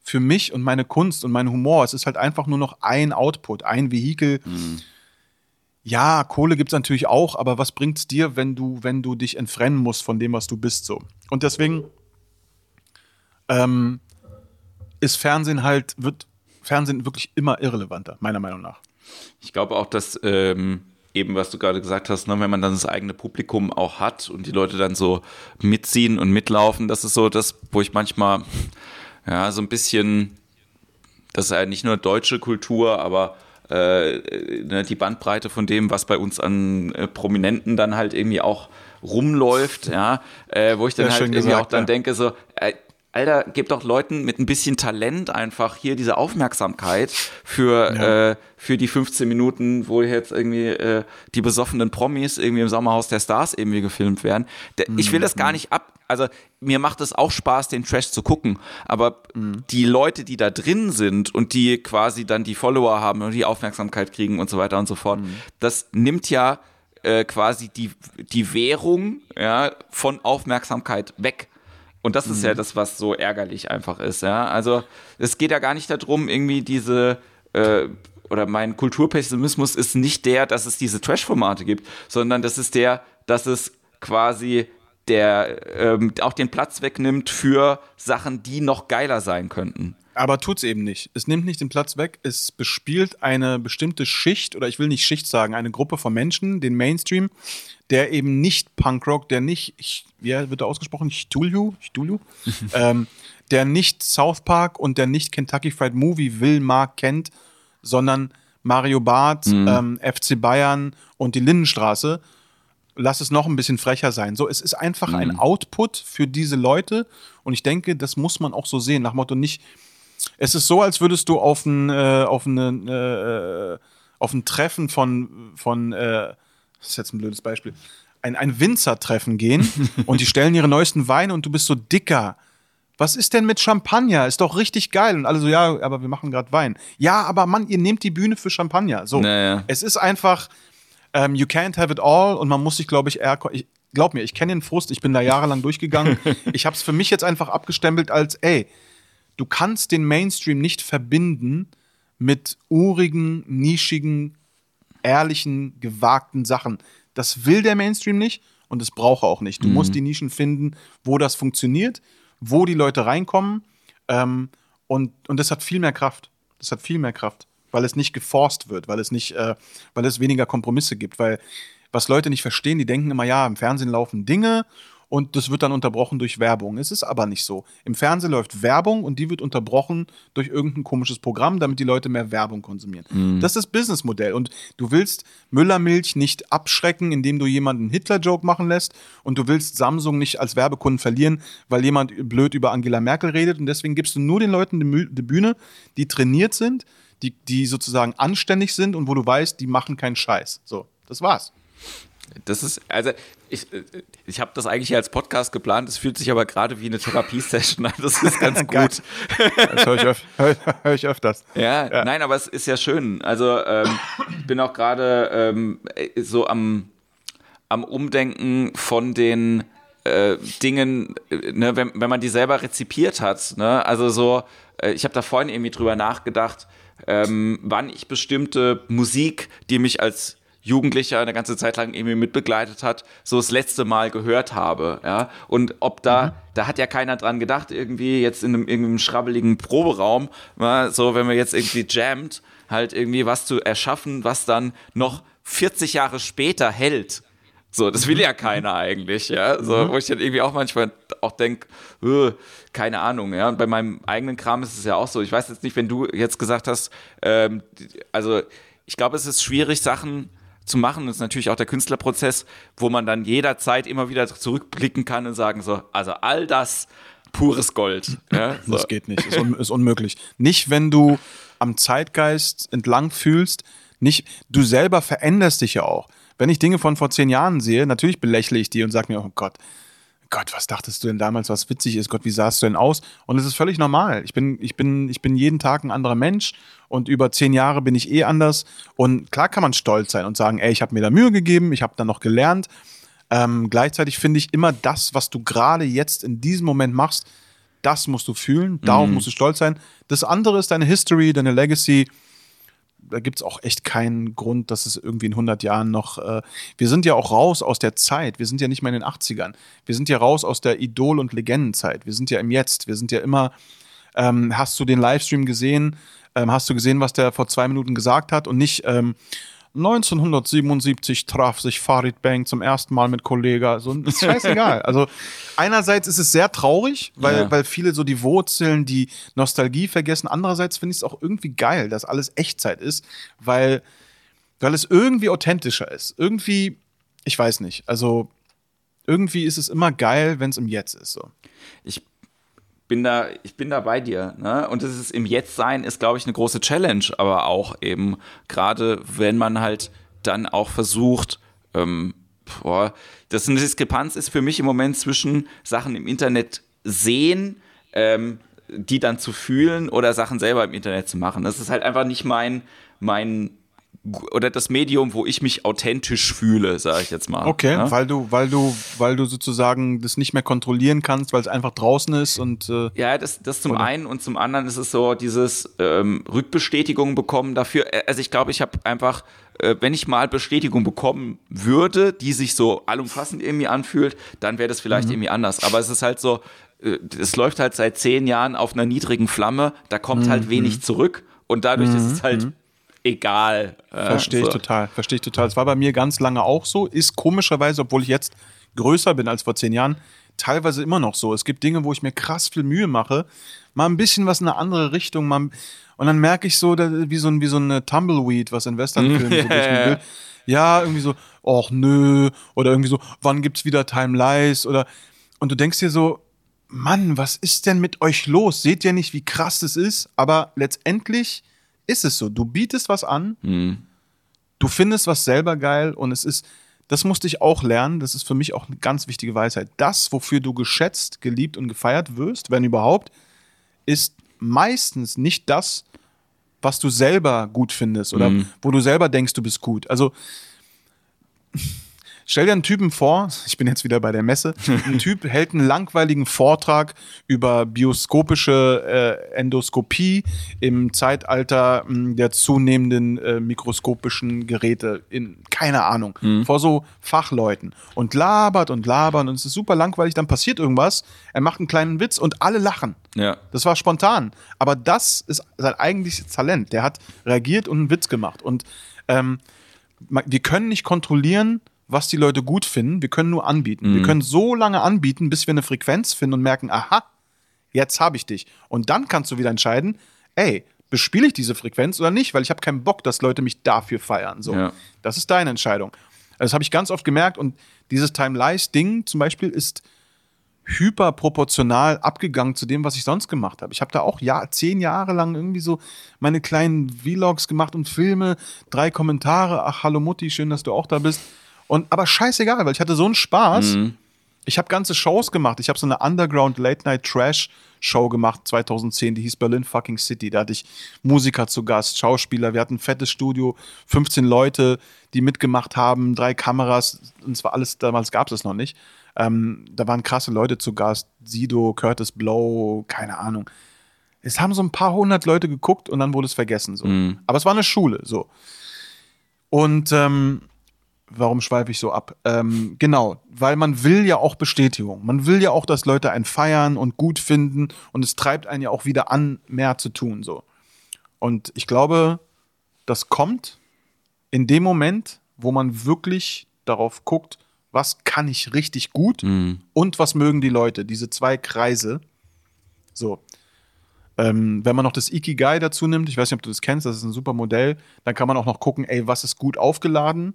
für mich und meine Kunst und meinen Humor. Es ist halt einfach nur noch ein Output, ein Vehikel. Mhm ja, Kohle gibt es natürlich auch, aber was bringt es dir, wenn du, wenn du dich entfrennen musst von dem, was du bist, so? Und deswegen ähm, ist Fernsehen halt, wird Fernsehen wirklich immer irrelevanter, meiner Meinung nach. Ich glaube auch, dass ähm, eben, was du gerade gesagt hast, ne, wenn man dann das eigene Publikum auch hat und die Leute dann so mitziehen und mitlaufen, das ist so das, wo ich manchmal ja so ein bisschen, das ist ja nicht nur deutsche Kultur, aber äh, ne, die Bandbreite von dem, was bei uns an äh, Prominenten dann halt irgendwie auch rumläuft, ja, äh, wo ich dann ja, halt irgendwie gesagt, auch dann ja. denke, so, Alter, gib doch Leuten mit ein bisschen Talent einfach hier diese Aufmerksamkeit für, ja. äh, für die 15 Minuten, wo jetzt irgendwie äh, die besoffenen Promis irgendwie im Sommerhaus der Stars irgendwie gefilmt werden. Mhm. Ich will das gar mhm. nicht ab. Also mir macht es auch Spaß, den Trash zu gucken. Aber mhm. die Leute, die da drin sind und die quasi dann die Follower haben und die Aufmerksamkeit kriegen und so weiter und so fort, mhm. das nimmt ja äh, quasi die, die Währung ja, von Aufmerksamkeit weg. Und das ist mhm. ja das, was so ärgerlich einfach ist, ja. Also es geht ja gar nicht darum, irgendwie diese äh, oder mein Kulturpessimismus ist nicht der, dass es diese Trash-Formate gibt, sondern das ist der, dass es quasi der ähm, auch den Platz wegnimmt für Sachen, die noch geiler sein könnten. Aber tut's eben nicht. Es nimmt nicht den Platz weg. Es bespielt eine bestimmte Schicht oder ich will nicht Schicht sagen, eine Gruppe von Menschen, den Mainstream, der eben nicht Punkrock, der nicht, wie wird er ausgesprochen? Chtulju? Chtulju? ähm, der nicht South Park und der nicht Kentucky Fried Movie will, mag, kennt, sondern Mario Barth, ähm, FC Bayern und die Lindenstraße. Lass es noch ein bisschen frecher sein. So, es ist einfach ein Output für diese Leute und ich denke, das muss man auch so sehen. Nach Motto nicht. Es ist so, als würdest du auf ein, äh, auf eine, äh, auf ein Treffen von, von äh, das ist jetzt ein blödes Beispiel, ein, ein Winzer-Treffen gehen und die stellen ihre neuesten Weine und du bist so dicker. Was ist denn mit Champagner? Ist doch richtig geil. Und alle so, ja, aber wir machen gerade Wein. Ja, aber Mann, ihr nehmt die Bühne für Champagner. So. Naja. Es ist einfach, ähm, you can't have it all und man muss sich, glaube ich, eher. Ich, glaub mir, ich kenne den Frust, ich bin da jahrelang durchgegangen. ich habe es für mich jetzt einfach abgestempelt als, ey, du kannst den Mainstream nicht verbinden mit urigen, nischigen, ehrlichen, gewagten Sachen. Das will der Mainstream nicht und das braucht er auch nicht. Du musst die Nischen finden, wo das funktioniert, wo die Leute reinkommen ähm, und, und das hat viel mehr Kraft. Das hat viel mehr Kraft, weil es nicht geforst wird, weil es nicht, äh, weil es weniger Kompromisse gibt, weil was Leute nicht verstehen, die denken immer, ja, im Fernsehen laufen Dinge und das wird dann unterbrochen durch Werbung. Es ist aber nicht so. Im Fernsehen läuft Werbung und die wird unterbrochen durch irgendein komisches Programm, damit die Leute mehr Werbung konsumieren. Das ist das Businessmodell. Und du willst Müllermilch nicht abschrecken, indem du jemanden einen Hitler-Joke machen lässt und du willst Samsung nicht als Werbekunden verlieren, weil jemand blöd über Angela Merkel redet und deswegen gibst du nur den Leuten die Bühne, die trainiert sind, die, die sozusagen anständig sind und wo du weißt, die machen keinen Scheiß. So, das war's. Das ist, also ich, äh, ich habe das eigentlich als Podcast geplant, es fühlt sich aber gerade wie eine Therapiesession an. Das ist ganz gut. Das höre ich, öf hör, hör ich öfters. Ja, nein, aber es ist ja schön. Also ähm, ich bin auch gerade ähm, so am, am Umdenken von den äh, Dingen, äh, ne, wenn, wenn man die selber rezipiert hat. Ne? Also so, äh, ich habe da vorhin irgendwie drüber nachgedacht, ähm, wann ich bestimmte Musik, die mich als Jugendlicher eine ganze Zeit lang irgendwie mitbegleitet hat, so das letzte Mal gehört habe, ja, und ob da, da hat ja keiner dran gedacht, irgendwie jetzt in einem, irgendeinem schrabbeligen Proberaum, mal so, wenn man jetzt irgendwie jammt, halt irgendwie was zu erschaffen, was dann noch 40 Jahre später hält. So, das will ja keiner eigentlich, ja. So, wo ich dann irgendwie auch manchmal auch denke, keine Ahnung, ja. Und bei meinem eigenen Kram ist es ja auch so. Ich weiß jetzt nicht, wenn du jetzt gesagt hast, ähm, also ich glaube, es ist schwierig, Sachen zu machen. Das ist natürlich auch der Künstlerprozess, wo man dann jederzeit immer wieder zurückblicken kann und sagen so, also all das pures Gold. Ja, so. Das geht nicht, ist, un ist unmöglich. Nicht, wenn du am Zeitgeist entlang fühlst, nicht, du selber veränderst dich ja auch. Wenn ich Dinge von vor zehn Jahren sehe, natürlich belächle ich die und sage mir, oh Gott, Gott, was dachtest du denn damals, was witzig ist? Gott, wie sahst du denn aus? Und es ist völlig normal. Ich bin, ich bin, ich bin jeden Tag ein anderer Mensch und über zehn Jahre bin ich eh anders. Und klar kann man stolz sein und sagen, ey, ich habe mir da Mühe gegeben, ich habe da noch gelernt. Ähm, gleichzeitig finde ich immer das, was du gerade jetzt in diesem Moment machst, das musst du fühlen, darauf musst du stolz sein. Das andere ist deine History, deine Legacy. Da gibt es auch echt keinen Grund, dass es irgendwie in 100 Jahren noch. Äh, wir sind ja auch raus aus der Zeit. Wir sind ja nicht mehr in den 80ern. Wir sind ja raus aus der Idol- und Legendenzeit. Wir sind ja im Jetzt. Wir sind ja immer. Ähm, hast du den Livestream gesehen? Ähm, hast du gesehen, was der vor zwei Minuten gesagt hat? Und nicht. Ähm, 1977 traf sich Farid Bang zum ersten Mal mit Kollega. So, ist scheißegal. Also einerseits ist es sehr traurig, weil, Ja. weil viele so die Wurzeln, die Nostalgie vergessen. Andererseits finde ich es auch irgendwie geil, dass alles Echtzeit ist, weil, weil es irgendwie authentischer ist. Irgendwie, ich weiß nicht. Also irgendwie ist es immer geil, wenn es im Jetzt ist. So. ich bin da, ich bin da bei dir. Ne? Und das ist im Jetzt-Sein ist, glaube ich, eine große Challenge, aber auch eben, gerade wenn man halt dann auch versucht, ähm, boah, das eine Diskrepanz ist für mich im Moment zwischen Sachen im Internet sehen, ähm, die dann zu fühlen oder Sachen selber im Internet zu machen. Das ist halt einfach nicht mein, mein oder das Medium, wo ich mich authentisch fühle, sage ich jetzt mal. Okay, ne? weil du, weil du, weil du sozusagen das nicht mehr kontrollieren kannst, weil es einfach draußen ist und äh, Ja, das, das zum Oder? einen und zum anderen ist es so dieses ähm, Rückbestätigung bekommen dafür. Also ich glaube, ich habe einfach, äh, wenn ich mal Bestätigung bekommen würde, die sich so allumfassend irgendwie anfühlt, dann wäre das vielleicht irgendwie anders. Aber es ist halt so, äh, es läuft halt seit zehn Jahren auf einer niedrigen Flamme, da kommt halt wenig zurück und dadurch ist es halt egal. äh, Verstehe ich so. total, verstehe ich total. Es war bei mir ganz lange auch so, ist komischerweise, obwohl ich jetzt größer bin als vor zehn Jahren, teilweise immer noch so. Es gibt Dinge, wo ich mir krass viel Mühe mache, mal ein bisschen was in eine andere Richtung, mal, und dann merke ich so, wie so ein, wie so eine Tumbleweed, was in Westernfilmen so durch. Ja, irgendwie so, ach nö, oder irgendwie so, wann gibt's wieder Time Lies oder, und du denkst dir so, Mann, was ist denn mit euch los? Seht ihr nicht, wie krass das ist? Aber letztendlich ist es so. Du bietest was an, du findest was selber geil und es ist, das musste ich auch lernen. Das ist für mich auch eine ganz wichtige Weisheit. Das, wofür du geschätzt, geliebt und gefeiert wirst, wenn überhaupt, ist meistens nicht das, was du selber gut findest oder wo du selber denkst, du bist gut. Also Stell dir einen Typen vor, ich bin jetzt wieder bei der Messe, ein Typ hält einen langweiligen Vortrag über bioskopische äh, Endoskopie im Zeitalter mh, der zunehmenden äh, mikroskopischen Geräte in, keine Ahnung, vor so Fachleuten und labert und labert und es ist super langweilig, dann passiert irgendwas, er macht einen kleinen Witz und alle lachen. Ja. Das war spontan. Aber das ist sein eigentliches Talent. Der hat reagiert und einen Witz gemacht. Und ähm, wir können nicht kontrollieren, was die Leute gut finden. Wir können nur anbieten. Wir können so lange anbieten, bis wir eine Frequenz finden und merken, aha, jetzt habe ich dich. Und dann kannst du wieder entscheiden, ey, bespiele ich diese Frequenz oder nicht, weil ich habe keinen Bock, dass Leute mich dafür feiern. So, Ja. das ist deine Entscheidung. Das habe ich ganz oft gemerkt und dieses Time Lies Ding zum Beispiel ist hyperproportional abgegangen zu dem, was ich sonst gemacht habe. Ich habe da auch ja, zehn Jahre lang irgendwie so meine kleinen Vlogs gemacht und Filme, drei Kommentare, ach hallo Mutti, schön, dass du auch da bist. Und aber scheißegal, weil ich hatte so einen Spaß. Ich habe ganze Shows gemacht. Ich habe so eine Underground Late Night Trash Show gemacht 2010, die hieß Berlin Fucking City. Da hatte ich Musiker zu Gast, Schauspieler. Wir hatten ein fettes Studio, 15 Leute, die mitgemacht haben, drei Kameras. Und zwar alles, damals gab es es noch nicht. Ähm, da waren krasse Leute zu Gast. Sido, Curtis Blow, keine Ahnung. Es haben so ein paar hundert Leute geguckt und dann wurde es vergessen. So. Aber es war eine Schule. So. Und ähm, warum schweife ich so ab? Ähm, genau, weil man will ja auch Bestätigung. Man will ja auch, dass Leute einen feiern und gut finden und es treibt einen ja auch wieder an, mehr zu tun. So. Und ich glaube, das kommt in dem Moment, wo man wirklich darauf guckt, was kann ich richtig gut und was mögen die Leute. Diese zwei Kreise. So. Ähm, wenn man noch das Ikigai dazu nimmt, ich weiß nicht, ob du das kennst, das ist ein super Modell, dann kann man auch noch gucken, ey, was ist gut aufgeladen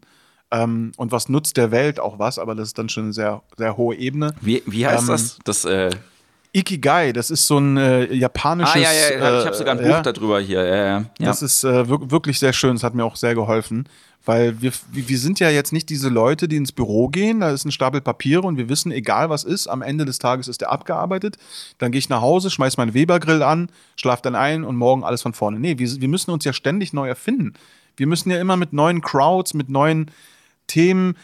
ähm, und was nutzt der Welt auch was, aber das ist dann schon eine sehr, sehr hohe Ebene. Wie, wie heißt Ähm, das? Das, äh, Ikigai, das ist so ein äh, japanisches. ah, ja, ja, ja, ich habe äh, sogar ein Buch ja, darüber hier. Ja, ja. Das ist äh, wir wirklich sehr schön, das hat mir auch sehr geholfen, weil wir, wir wir sind ja jetzt nicht diese Leute, die ins Büro gehen, da ist ein Stapel Papiere und wir wissen, egal was ist, am Ende des Tages ist der abgearbeitet, dann gehe ich nach Hause, schmeiß meinen Webergrill an, schlaf dann ein und morgen alles von vorne. Nee, wir, wir müssen uns ja ständig neu erfinden. Wir müssen ja immer mit neuen Crowds, mit neuen Themen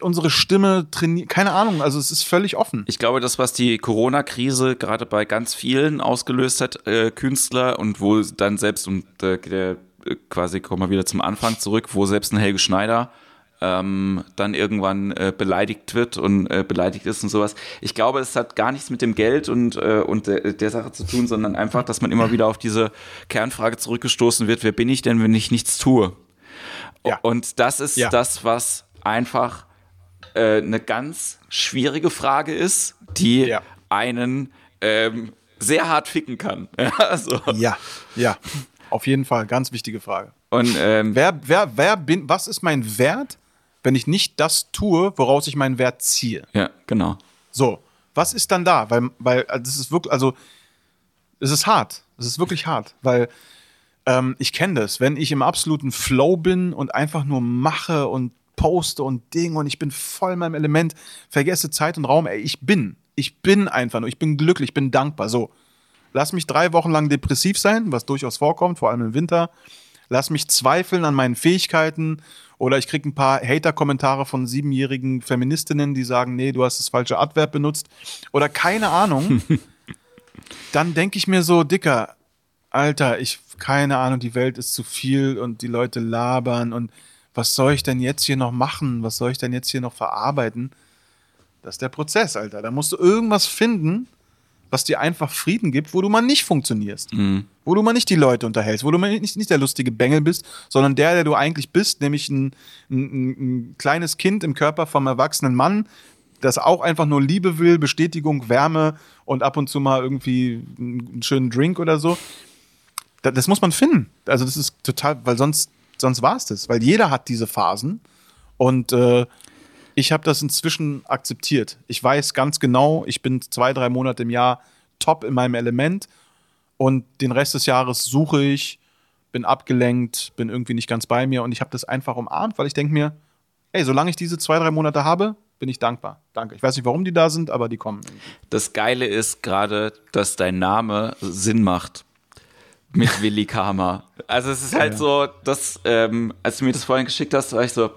unsere Stimme trainieren, keine Ahnung, also es ist völlig offen. Ich glaube, das, was die Corona-Krise gerade bei ganz vielen ausgelöst hat, äh, Künstler und wo dann selbst, und äh, der, äh, quasi kommen wir wieder zum Anfang zurück, wo selbst ein Helge Schneider ähm, dann irgendwann äh, beleidigt wird und äh, beleidigt ist und sowas. Ich glaube, es hat gar nichts mit dem Geld und, äh, und der, der Sache zu tun, sondern einfach, dass man immer wieder auf diese Kernfrage zurückgestoßen wird, wer bin ich denn, wenn ich nichts tue? Ja. Und das ist Ja. das, was einfach äh, eine ganz schwierige Frage ist, die Ja. einen ähm, sehr hart ficken kann. Ja, so. Ja, ja, auf jeden Fall, ganz wichtige Frage. Und ähm, Wer, wer, wer bin, was ist mein Wert, wenn ich nicht das tue, woraus ich meinen Wert ziehe? ja, genau. So, was ist dann da? Weil, weil äh, das ist wirklich, also, es ist hart. Es ist wirklich hart, weil ähm, ich kenne das, wenn ich im absoluten Flow bin und einfach nur mache und poste und Ding und ich bin voll in meinem Element, vergesse Zeit und Raum, ey, ich bin. Ich bin einfach nur, ich bin glücklich, ich bin dankbar. So, lass mich drei Wochen lang depressiv sein, was durchaus vorkommt, vor allem im Winter. Lass mich zweifeln an meinen Fähigkeiten oder ich kriege ein paar Hater-Kommentare von siebenjährigen Feministinnen, die sagen, nee, du hast das falsche Adverb benutzt oder keine Ahnung. Dann denke ich mir so, Dicker, Alter, ich, keine Ahnung, die Welt ist zu viel und die Leute labern und was soll ich denn jetzt hier noch machen? Was soll ich denn jetzt hier noch verarbeiten? Das ist der Prozess, Alter. Da musst du irgendwas finden, was dir einfach Frieden gibt, wo du mal nicht funktionierst. Wo du mal nicht die Leute unterhältst, wo du mal nicht, nicht der lustige Bengel bist, sondern der, der du eigentlich bist, nämlich ein, ein, ein kleines Kind im Körper vom erwachsenen Mann, das auch einfach nur Liebe will, Bestätigung, Wärme und ab und zu mal irgendwie einen schönen Drink oder so. Das, muss man finden. Also das ist total, weil sonst, sonst war es das. Weil jeder hat diese Phasen und äh, ich habe das inzwischen akzeptiert. Ich weiß ganz genau, ich bin zwei, drei Monate im Jahr top in meinem Element und den Rest des Jahres suche ich, bin abgelenkt, bin irgendwie nicht ganz bei mir und ich habe das einfach umarmt, weil ich denke mir, ey, solange ich diese zwei, drei Monate habe, bin ich dankbar. Danke. Ich weiß nicht, warum die da sind, aber die kommen. Das Geile ist gerade, dass dein Name Sinn macht mit Willi Karma. Also es ist halt ja. so, dass, ähm, als du mir das vorhin geschickt hast, war ich so,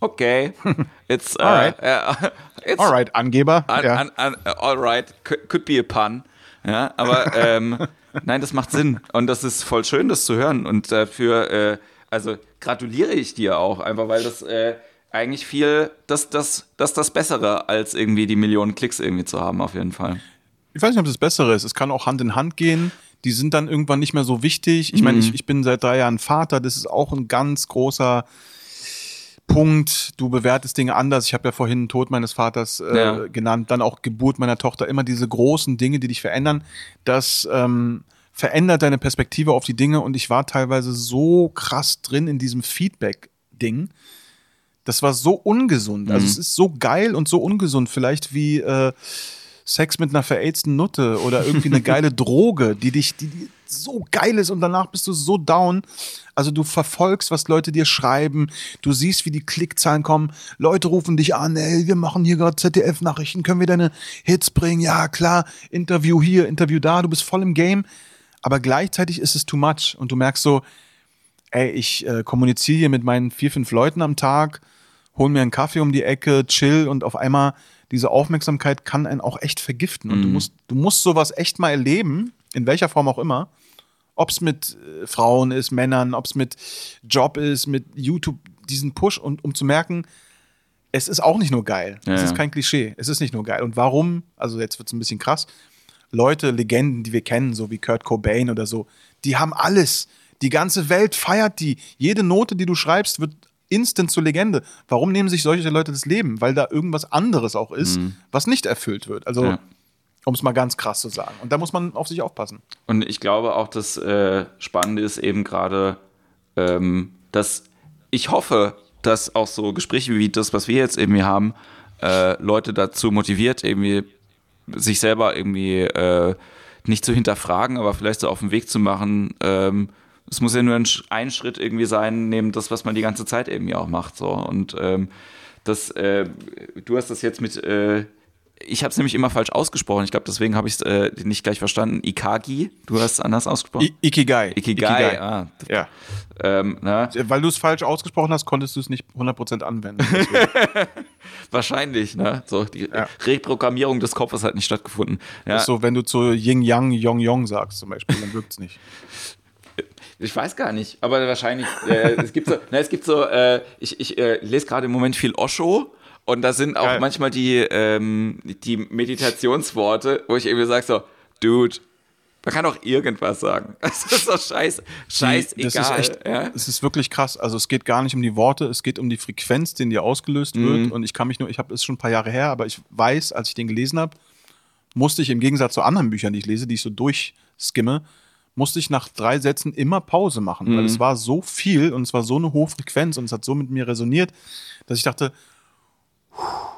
okay, it's, uh, alright. Uh, it's alright, Angeber. Un, ja. un, un, alright, could, could be a pun. Ja, aber ähm, nein, das macht Sinn und das ist voll schön, das zu hören und dafür, äh, also gratuliere ich dir auch, einfach weil das äh, eigentlich viel, das, das, das das Bessere, als irgendwie die Millionen Klicks irgendwie zu haben, auf jeden Fall. Ich weiß nicht, ob das Bessere ist. Es kann auch Hand in Hand gehen. Die sind dann irgendwann nicht mehr so wichtig. Ich meine, ich, mhm. ich bin seit drei Jahren Vater. Das ist auch ein ganz großer Punkt. Du bewertest Dinge anders. Ich habe ja vorhin den Tod meines Vaters äh, ja. genannt, dann auch Geburt meiner Tochter. Immer diese großen Dinge, die dich verändern. Das ähm, verändert deine Perspektive auf die Dinge. Und ich war teilweise so krass drin in diesem Feedback-Ding das war so ungesund. Also mhm. es ist so geil und so ungesund. Vielleicht wie äh, Sex mit einer verätzten Nutte oder irgendwie eine geile Droge, die dich, die, die so geil ist und danach bist du so down. Also du verfolgst, was Leute dir schreiben, du siehst, wie die Klickzahlen kommen, Leute rufen dich an, ey, wir machen hier gerade ZDF-Nachrichten, können wir deine Hits bringen? Ja, klar, Interview hier, Interview da, du bist voll im Game. Aber gleichzeitig ist es too much und du merkst so, ey, ich äh, kommuniziere hier mit meinen vier, fünf Leuten am Tag, hol mir einen Kaffee um die Ecke, chill und auf einmal diese Aufmerksamkeit kann einen auch echt vergiften. Und mhm. du musst, du musst sowas echt mal erleben, in welcher Form auch immer. Ob es mit äh, Frauen ist, Männern, ob es mit Job ist, mit YouTube, diesen Push und um zu merken, es ist auch nicht nur geil. Ja, es ist kein Klischee. Es ist nicht nur geil. Und warum? Also jetzt wird es ein bisschen krass. Leute, Legenden, die wir kennen, so wie Kurt Cobain oder so, die haben alles. Die ganze Welt feiert die. Jede Note, die du schreibst, wird instant zur Legende. Warum nehmen sich solche Leute das Leben? Weil da irgendwas anderes auch ist, mhm. was nicht erfüllt wird. Also, ja. um es mal ganz krass zu sagen. Und da muss man auf sich aufpassen. Und ich glaube auch, das äh, Spannende ist eben gerade, ähm, dass ich hoffe, dass auch so Gespräche wie das, was wir jetzt irgendwie haben, äh, Leute dazu motiviert, irgendwie sich selber irgendwie äh, nicht zu hinterfragen, aber vielleicht so auf den Weg zu machen, ähm, es muss ja nur ein, ein, Schritt irgendwie sein, neben das, was man die ganze Zeit irgendwie auch macht. So. Und ähm, das, äh, du hast das jetzt mit, äh, ich habe es nämlich immer falsch ausgesprochen. Ich glaube, deswegen habe ich es äh, nicht gleich verstanden. Ikagi, du hast es anders ausgesprochen. I Ikigai. Ikigai. Ikigai. Ah. Ja. Ähm, Weil du es falsch ausgesprochen hast, konntest du es nicht 100% anwenden. Wahrscheinlich, ne? So, die ja. Reprogrammierung des Kopfes hat nicht stattgefunden. Ja. So, wenn du zu Yin Yang Yong Yong sagst zum Beispiel, dann wirkt es nicht. Ich weiß gar nicht, aber wahrscheinlich. Äh, es gibt so, na, es gibt so äh, ich, ich äh, lese gerade im Moment viel Osho und da sind auch Geil. manchmal die, ähm, die Meditationsworte, wo ich irgendwie sage so, Dude, man kann auch irgendwas sagen. Das ist doch scheiß, scheiß die, egal. Ist echt, ja? Es ist wirklich krass. Also es geht gar nicht um die Worte, es geht um die Frequenz, die in dir ausgelöst mhm. wird. Und ich kann mich nur, ich habe es schon ein paar Jahre her, aber ich weiß, als ich den gelesen habe, musste ich im Gegensatz zu anderen Büchern, die ich lese, die ich so durchskimme, musste ich nach drei Sätzen immer Pause machen, mhm. weil es war so viel und es war so eine hohe Frequenz und es hat so mit mir resoniert, dass ich dachte,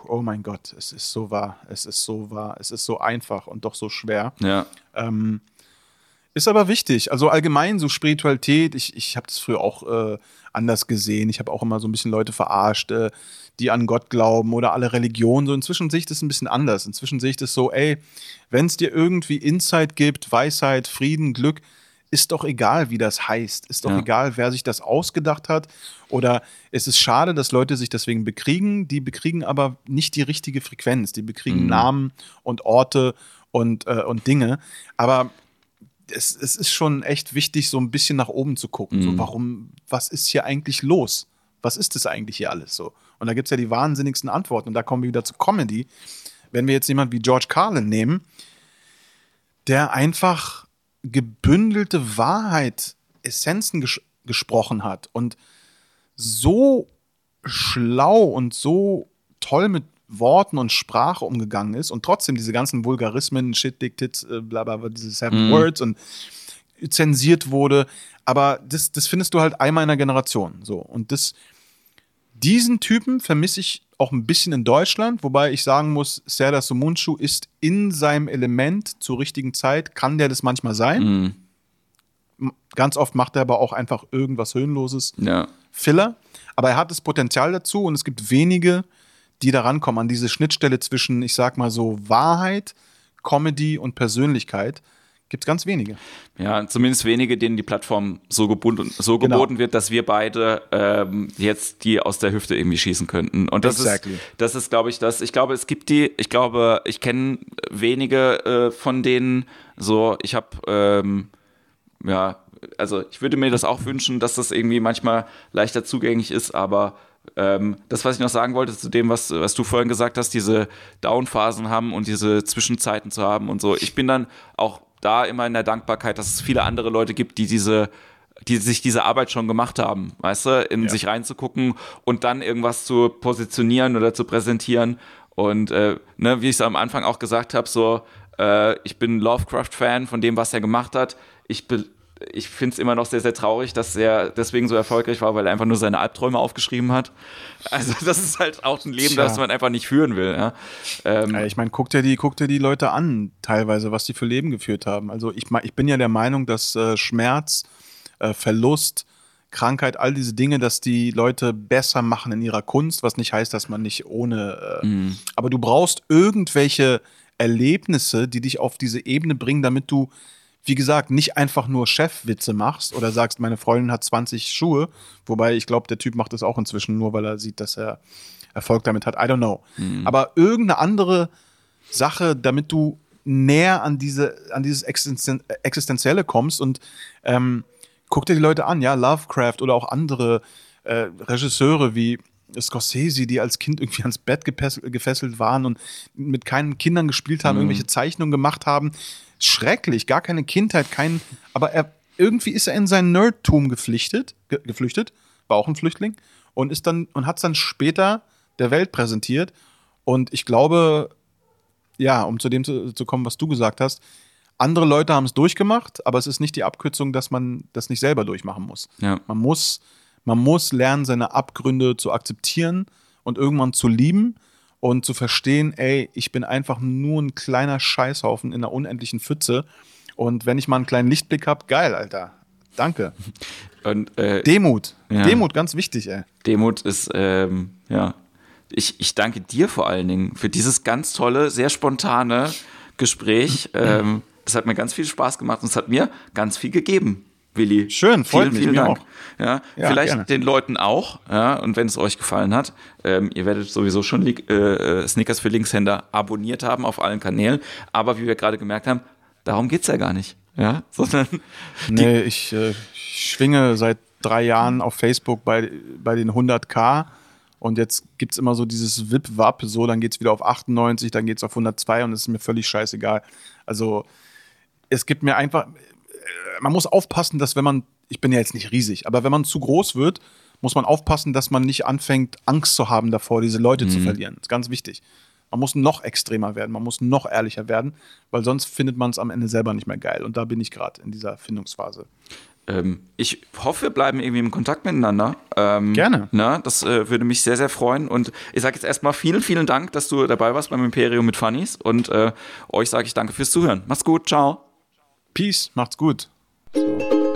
oh mein Gott, es ist so wahr, es ist so wahr, es ist so einfach und doch so schwer. Ja. Ähm, ist aber wichtig. Also allgemein so Spiritualität, ich, ich habe das früher auch äh, anders gesehen. Ich habe auch immer so ein bisschen Leute verarscht, äh, die an Gott glauben oder alle Religionen. So inzwischen sehe ich das ein bisschen anders. Inzwischen sehe ich das so, ey, wenn es dir irgendwie Insight gibt, Weisheit, Frieden, Glück, ist doch egal, wie das heißt. Ist doch ja. egal, wer sich das ausgedacht hat. Oder es ist schade, dass Leute sich deswegen bekriegen. Die bekriegen aber nicht die richtige Frequenz. Die bekriegen mhm. Namen und Orte und, äh, und Dinge. Aber es, es ist schon echt wichtig, so ein bisschen nach oben zu gucken. Mhm. So, warum, was ist hier eigentlich los? Was ist das eigentlich hier alles so? Und da gibt es ja die wahnsinnigsten Antworten. Und da kommen wir wieder zu Comedy. Wenn wir jetzt jemanden wie George Carlin nehmen, der einfach gebündelte Wahrheit, Essenzen ges gesprochen hat und so schlau und so toll mit Worten und Sprache umgegangen ist und trotzdem diese ganzen Vulgarismen, Shit, Dick, Tits, äh, bla bla, bla diese Seven Words und zensiert wurde. Aber das, das findest du halt einmal in der Generation. So. Und das, diesen Typen vermisse ich auch ein bisschen in Deutschland, wobei ich sagen muss, Serdar Sumunchu ist in seinem Element zur richtigen Zeit, kann der das manchmal sein. M- Ganz oft macht er aber auch einfach irgendwas Höhenloses. Ja. Filler. Aber er hat das Potenzial dazu und es gibt wenige, die da rankommen an diese Schnittstelle zwischen, ich sag mal so, Wahrheit, Comedy und Persönlichkeit. Gibt es ganz wenige. Ja, zumindest wenige, denen die Plattform so, gebunden, so Genau. geboten wird, dass wir beide ähm, jetzt die aus der Hüfte irgendwie schießen könnten. Und das Exactly. ist, das ist, glaube ich, das. Ich glaube, es gibt die. Ich glaube, ich kenne wenige äh, von denen. So, ich habe ähm, ja, also ich würde mir das auch wünschen, dass das irgendwie manchmal leichter zugänglich ist, aber ähm, das, was ich noch sagen wollte zu dem, was, was du vorhin gesagt hast, diese Downphasen haben und diese Zwischenzeiten zu haben und so. Ich bin dann auch da immer in der Dankbarkeit, dass es viele andere Leute gibt, die diese die sich diese Arbeit schon gemacht haben, weißt du, in Ja. sich reinzugucken und dann irgendwas zu positionieren oder zu präsentieren. Und äh, ne, wie ich es am Anfang auch gesagt habe, so, äh, ich bin Lovecraft-Fan von dem, was er gemacht hat. Ich, be- ich finde es immer noch sehr, sehr traurig, dass er deswegen so erfolgreich war, weil er einfach nur seine Albträume aufgeschrieben hat. Also das ist halt auch ein Leben, Tja. das man einfach nicht führen will. Ja? Ähm, Ja, ich meine, guck dir, die, guck dir die Leute an, teilweise, was die für Leben geführt haben. Also ich, ich bin ja der Meinung, dass äh, Schmerz, äh, Verlust, Krankheit, all diese Dinge, dass die Leute besser machen in ihrer Kunst, was nicht heißt, dass man nicht ohne. Äh, Aber du brauchst irgendwelche Erlebnisse, die dich auf diese Ebene bringen, damit du, wie gesagt, nicht einfach nur Chefwitze machst oder sagst, meine Freundin hat 20 Schuhe, wobei ich glaube, der Typ macht das auch inzwischen nur, weil er sieht, dass er Erfolg damit hat. I don't know. Aber irgendeine andere Sache, damit du näher an diese, an dieses Existen Existenzielle kommst und ähm, guck dir die Leute an, ja, Lovecraft oder auch andere äh, Regisseure wie Scorsese, die als Kind irgendwie ans Bett gefesselt waren und mit keinen Kindern gespielt haben, irgendwelche Zeichnungen gemacht haben. Schrecklich, gar keine Kindheit, kein, aber er, irgendwie ist er in sein Nerdtum geflüchtet, ge geflüchtet, war auch ein Flüchtling und ist dann und hat es dann später der Welt präsentiert und ich glaube, ja, um zu dem zu, zu kommen, was du gesagt hast, andere Leute haben es durchgemacht, aber es ist nicht die Abkürzung, dass man das nicht selber durchmachen muss. Ja. Man muss, man muss lernen, seine Abgründe zu akzeptieren und irgendwann zu lieben und zu verstehen, ey, ich bin einfach nur ein kleiner Scheißhaufen in einer unendlichen Pfütze. Und wenn ich mal einen kleinen Lichtblick habe, geil, Alter. Danke. und äh, Demut. Ja. Demut, ganz wichtig, ey. Demut ist, ähm, ja. Ich, ich danke dir vor allen Dingen für dieses ganz tolle, sehr spontane Gespräch. Ähm, es hat mir ganz viel Spaß gemacht und es hat mir ganz viel gegeben, Willi. Schön, freut mich, mir Dank. auch. Ja, Ja, vielleicht gerne. den Leuten auch. Ja, und wenn es euch gefallen hat, ähm, ihr werdet sowieso schon äh, äh, Snickers für Linkshänder abonniert haben auf allen Kanälen. Aber wie wir gerade gemerkt haben, darum geht's ja gar nicht. Ja, sondern Nee, ich, äh, ich schwinge seit drei Jahren auf Facebook bei, bei den 100k und jetzt gibt es immer so dieses Wip-Wap, so, dann geht es wieder auf 98, dann geht es auf 102 und es ist mir völlig scheißegal. Also es gibt mir einfach, man muss aufpassen, dass wenn man, ich bin ja jetzt nicht riesig, aber wenn man zu groß wird, muss man aufpassen, dass man nicht anfängt, Angst zu haben davor, diese Leute zu verlieren. Das ist ganz wichtig. Man muss noch extremer werden, man muss noch ehrlicher werden, weil sonst findet man es am Ende selber nicht mehr geil. Und da bin ich gerade in dieser Findungsphase. Ähm, ich hoffe, wir bleiben irgendwie im Kontakt miteinander. Ähm, Gerne. Na, das äh, würde mich sehr, sehr freuen. Und ich sage jetzt erstmal vielen, vielen Dank, dass du dabei warst beim Imperium mit Funnies. Und äh, euch sage ich danke fürs Zuhören. Mach's gut. Ciao. Peace, macht's gut. So.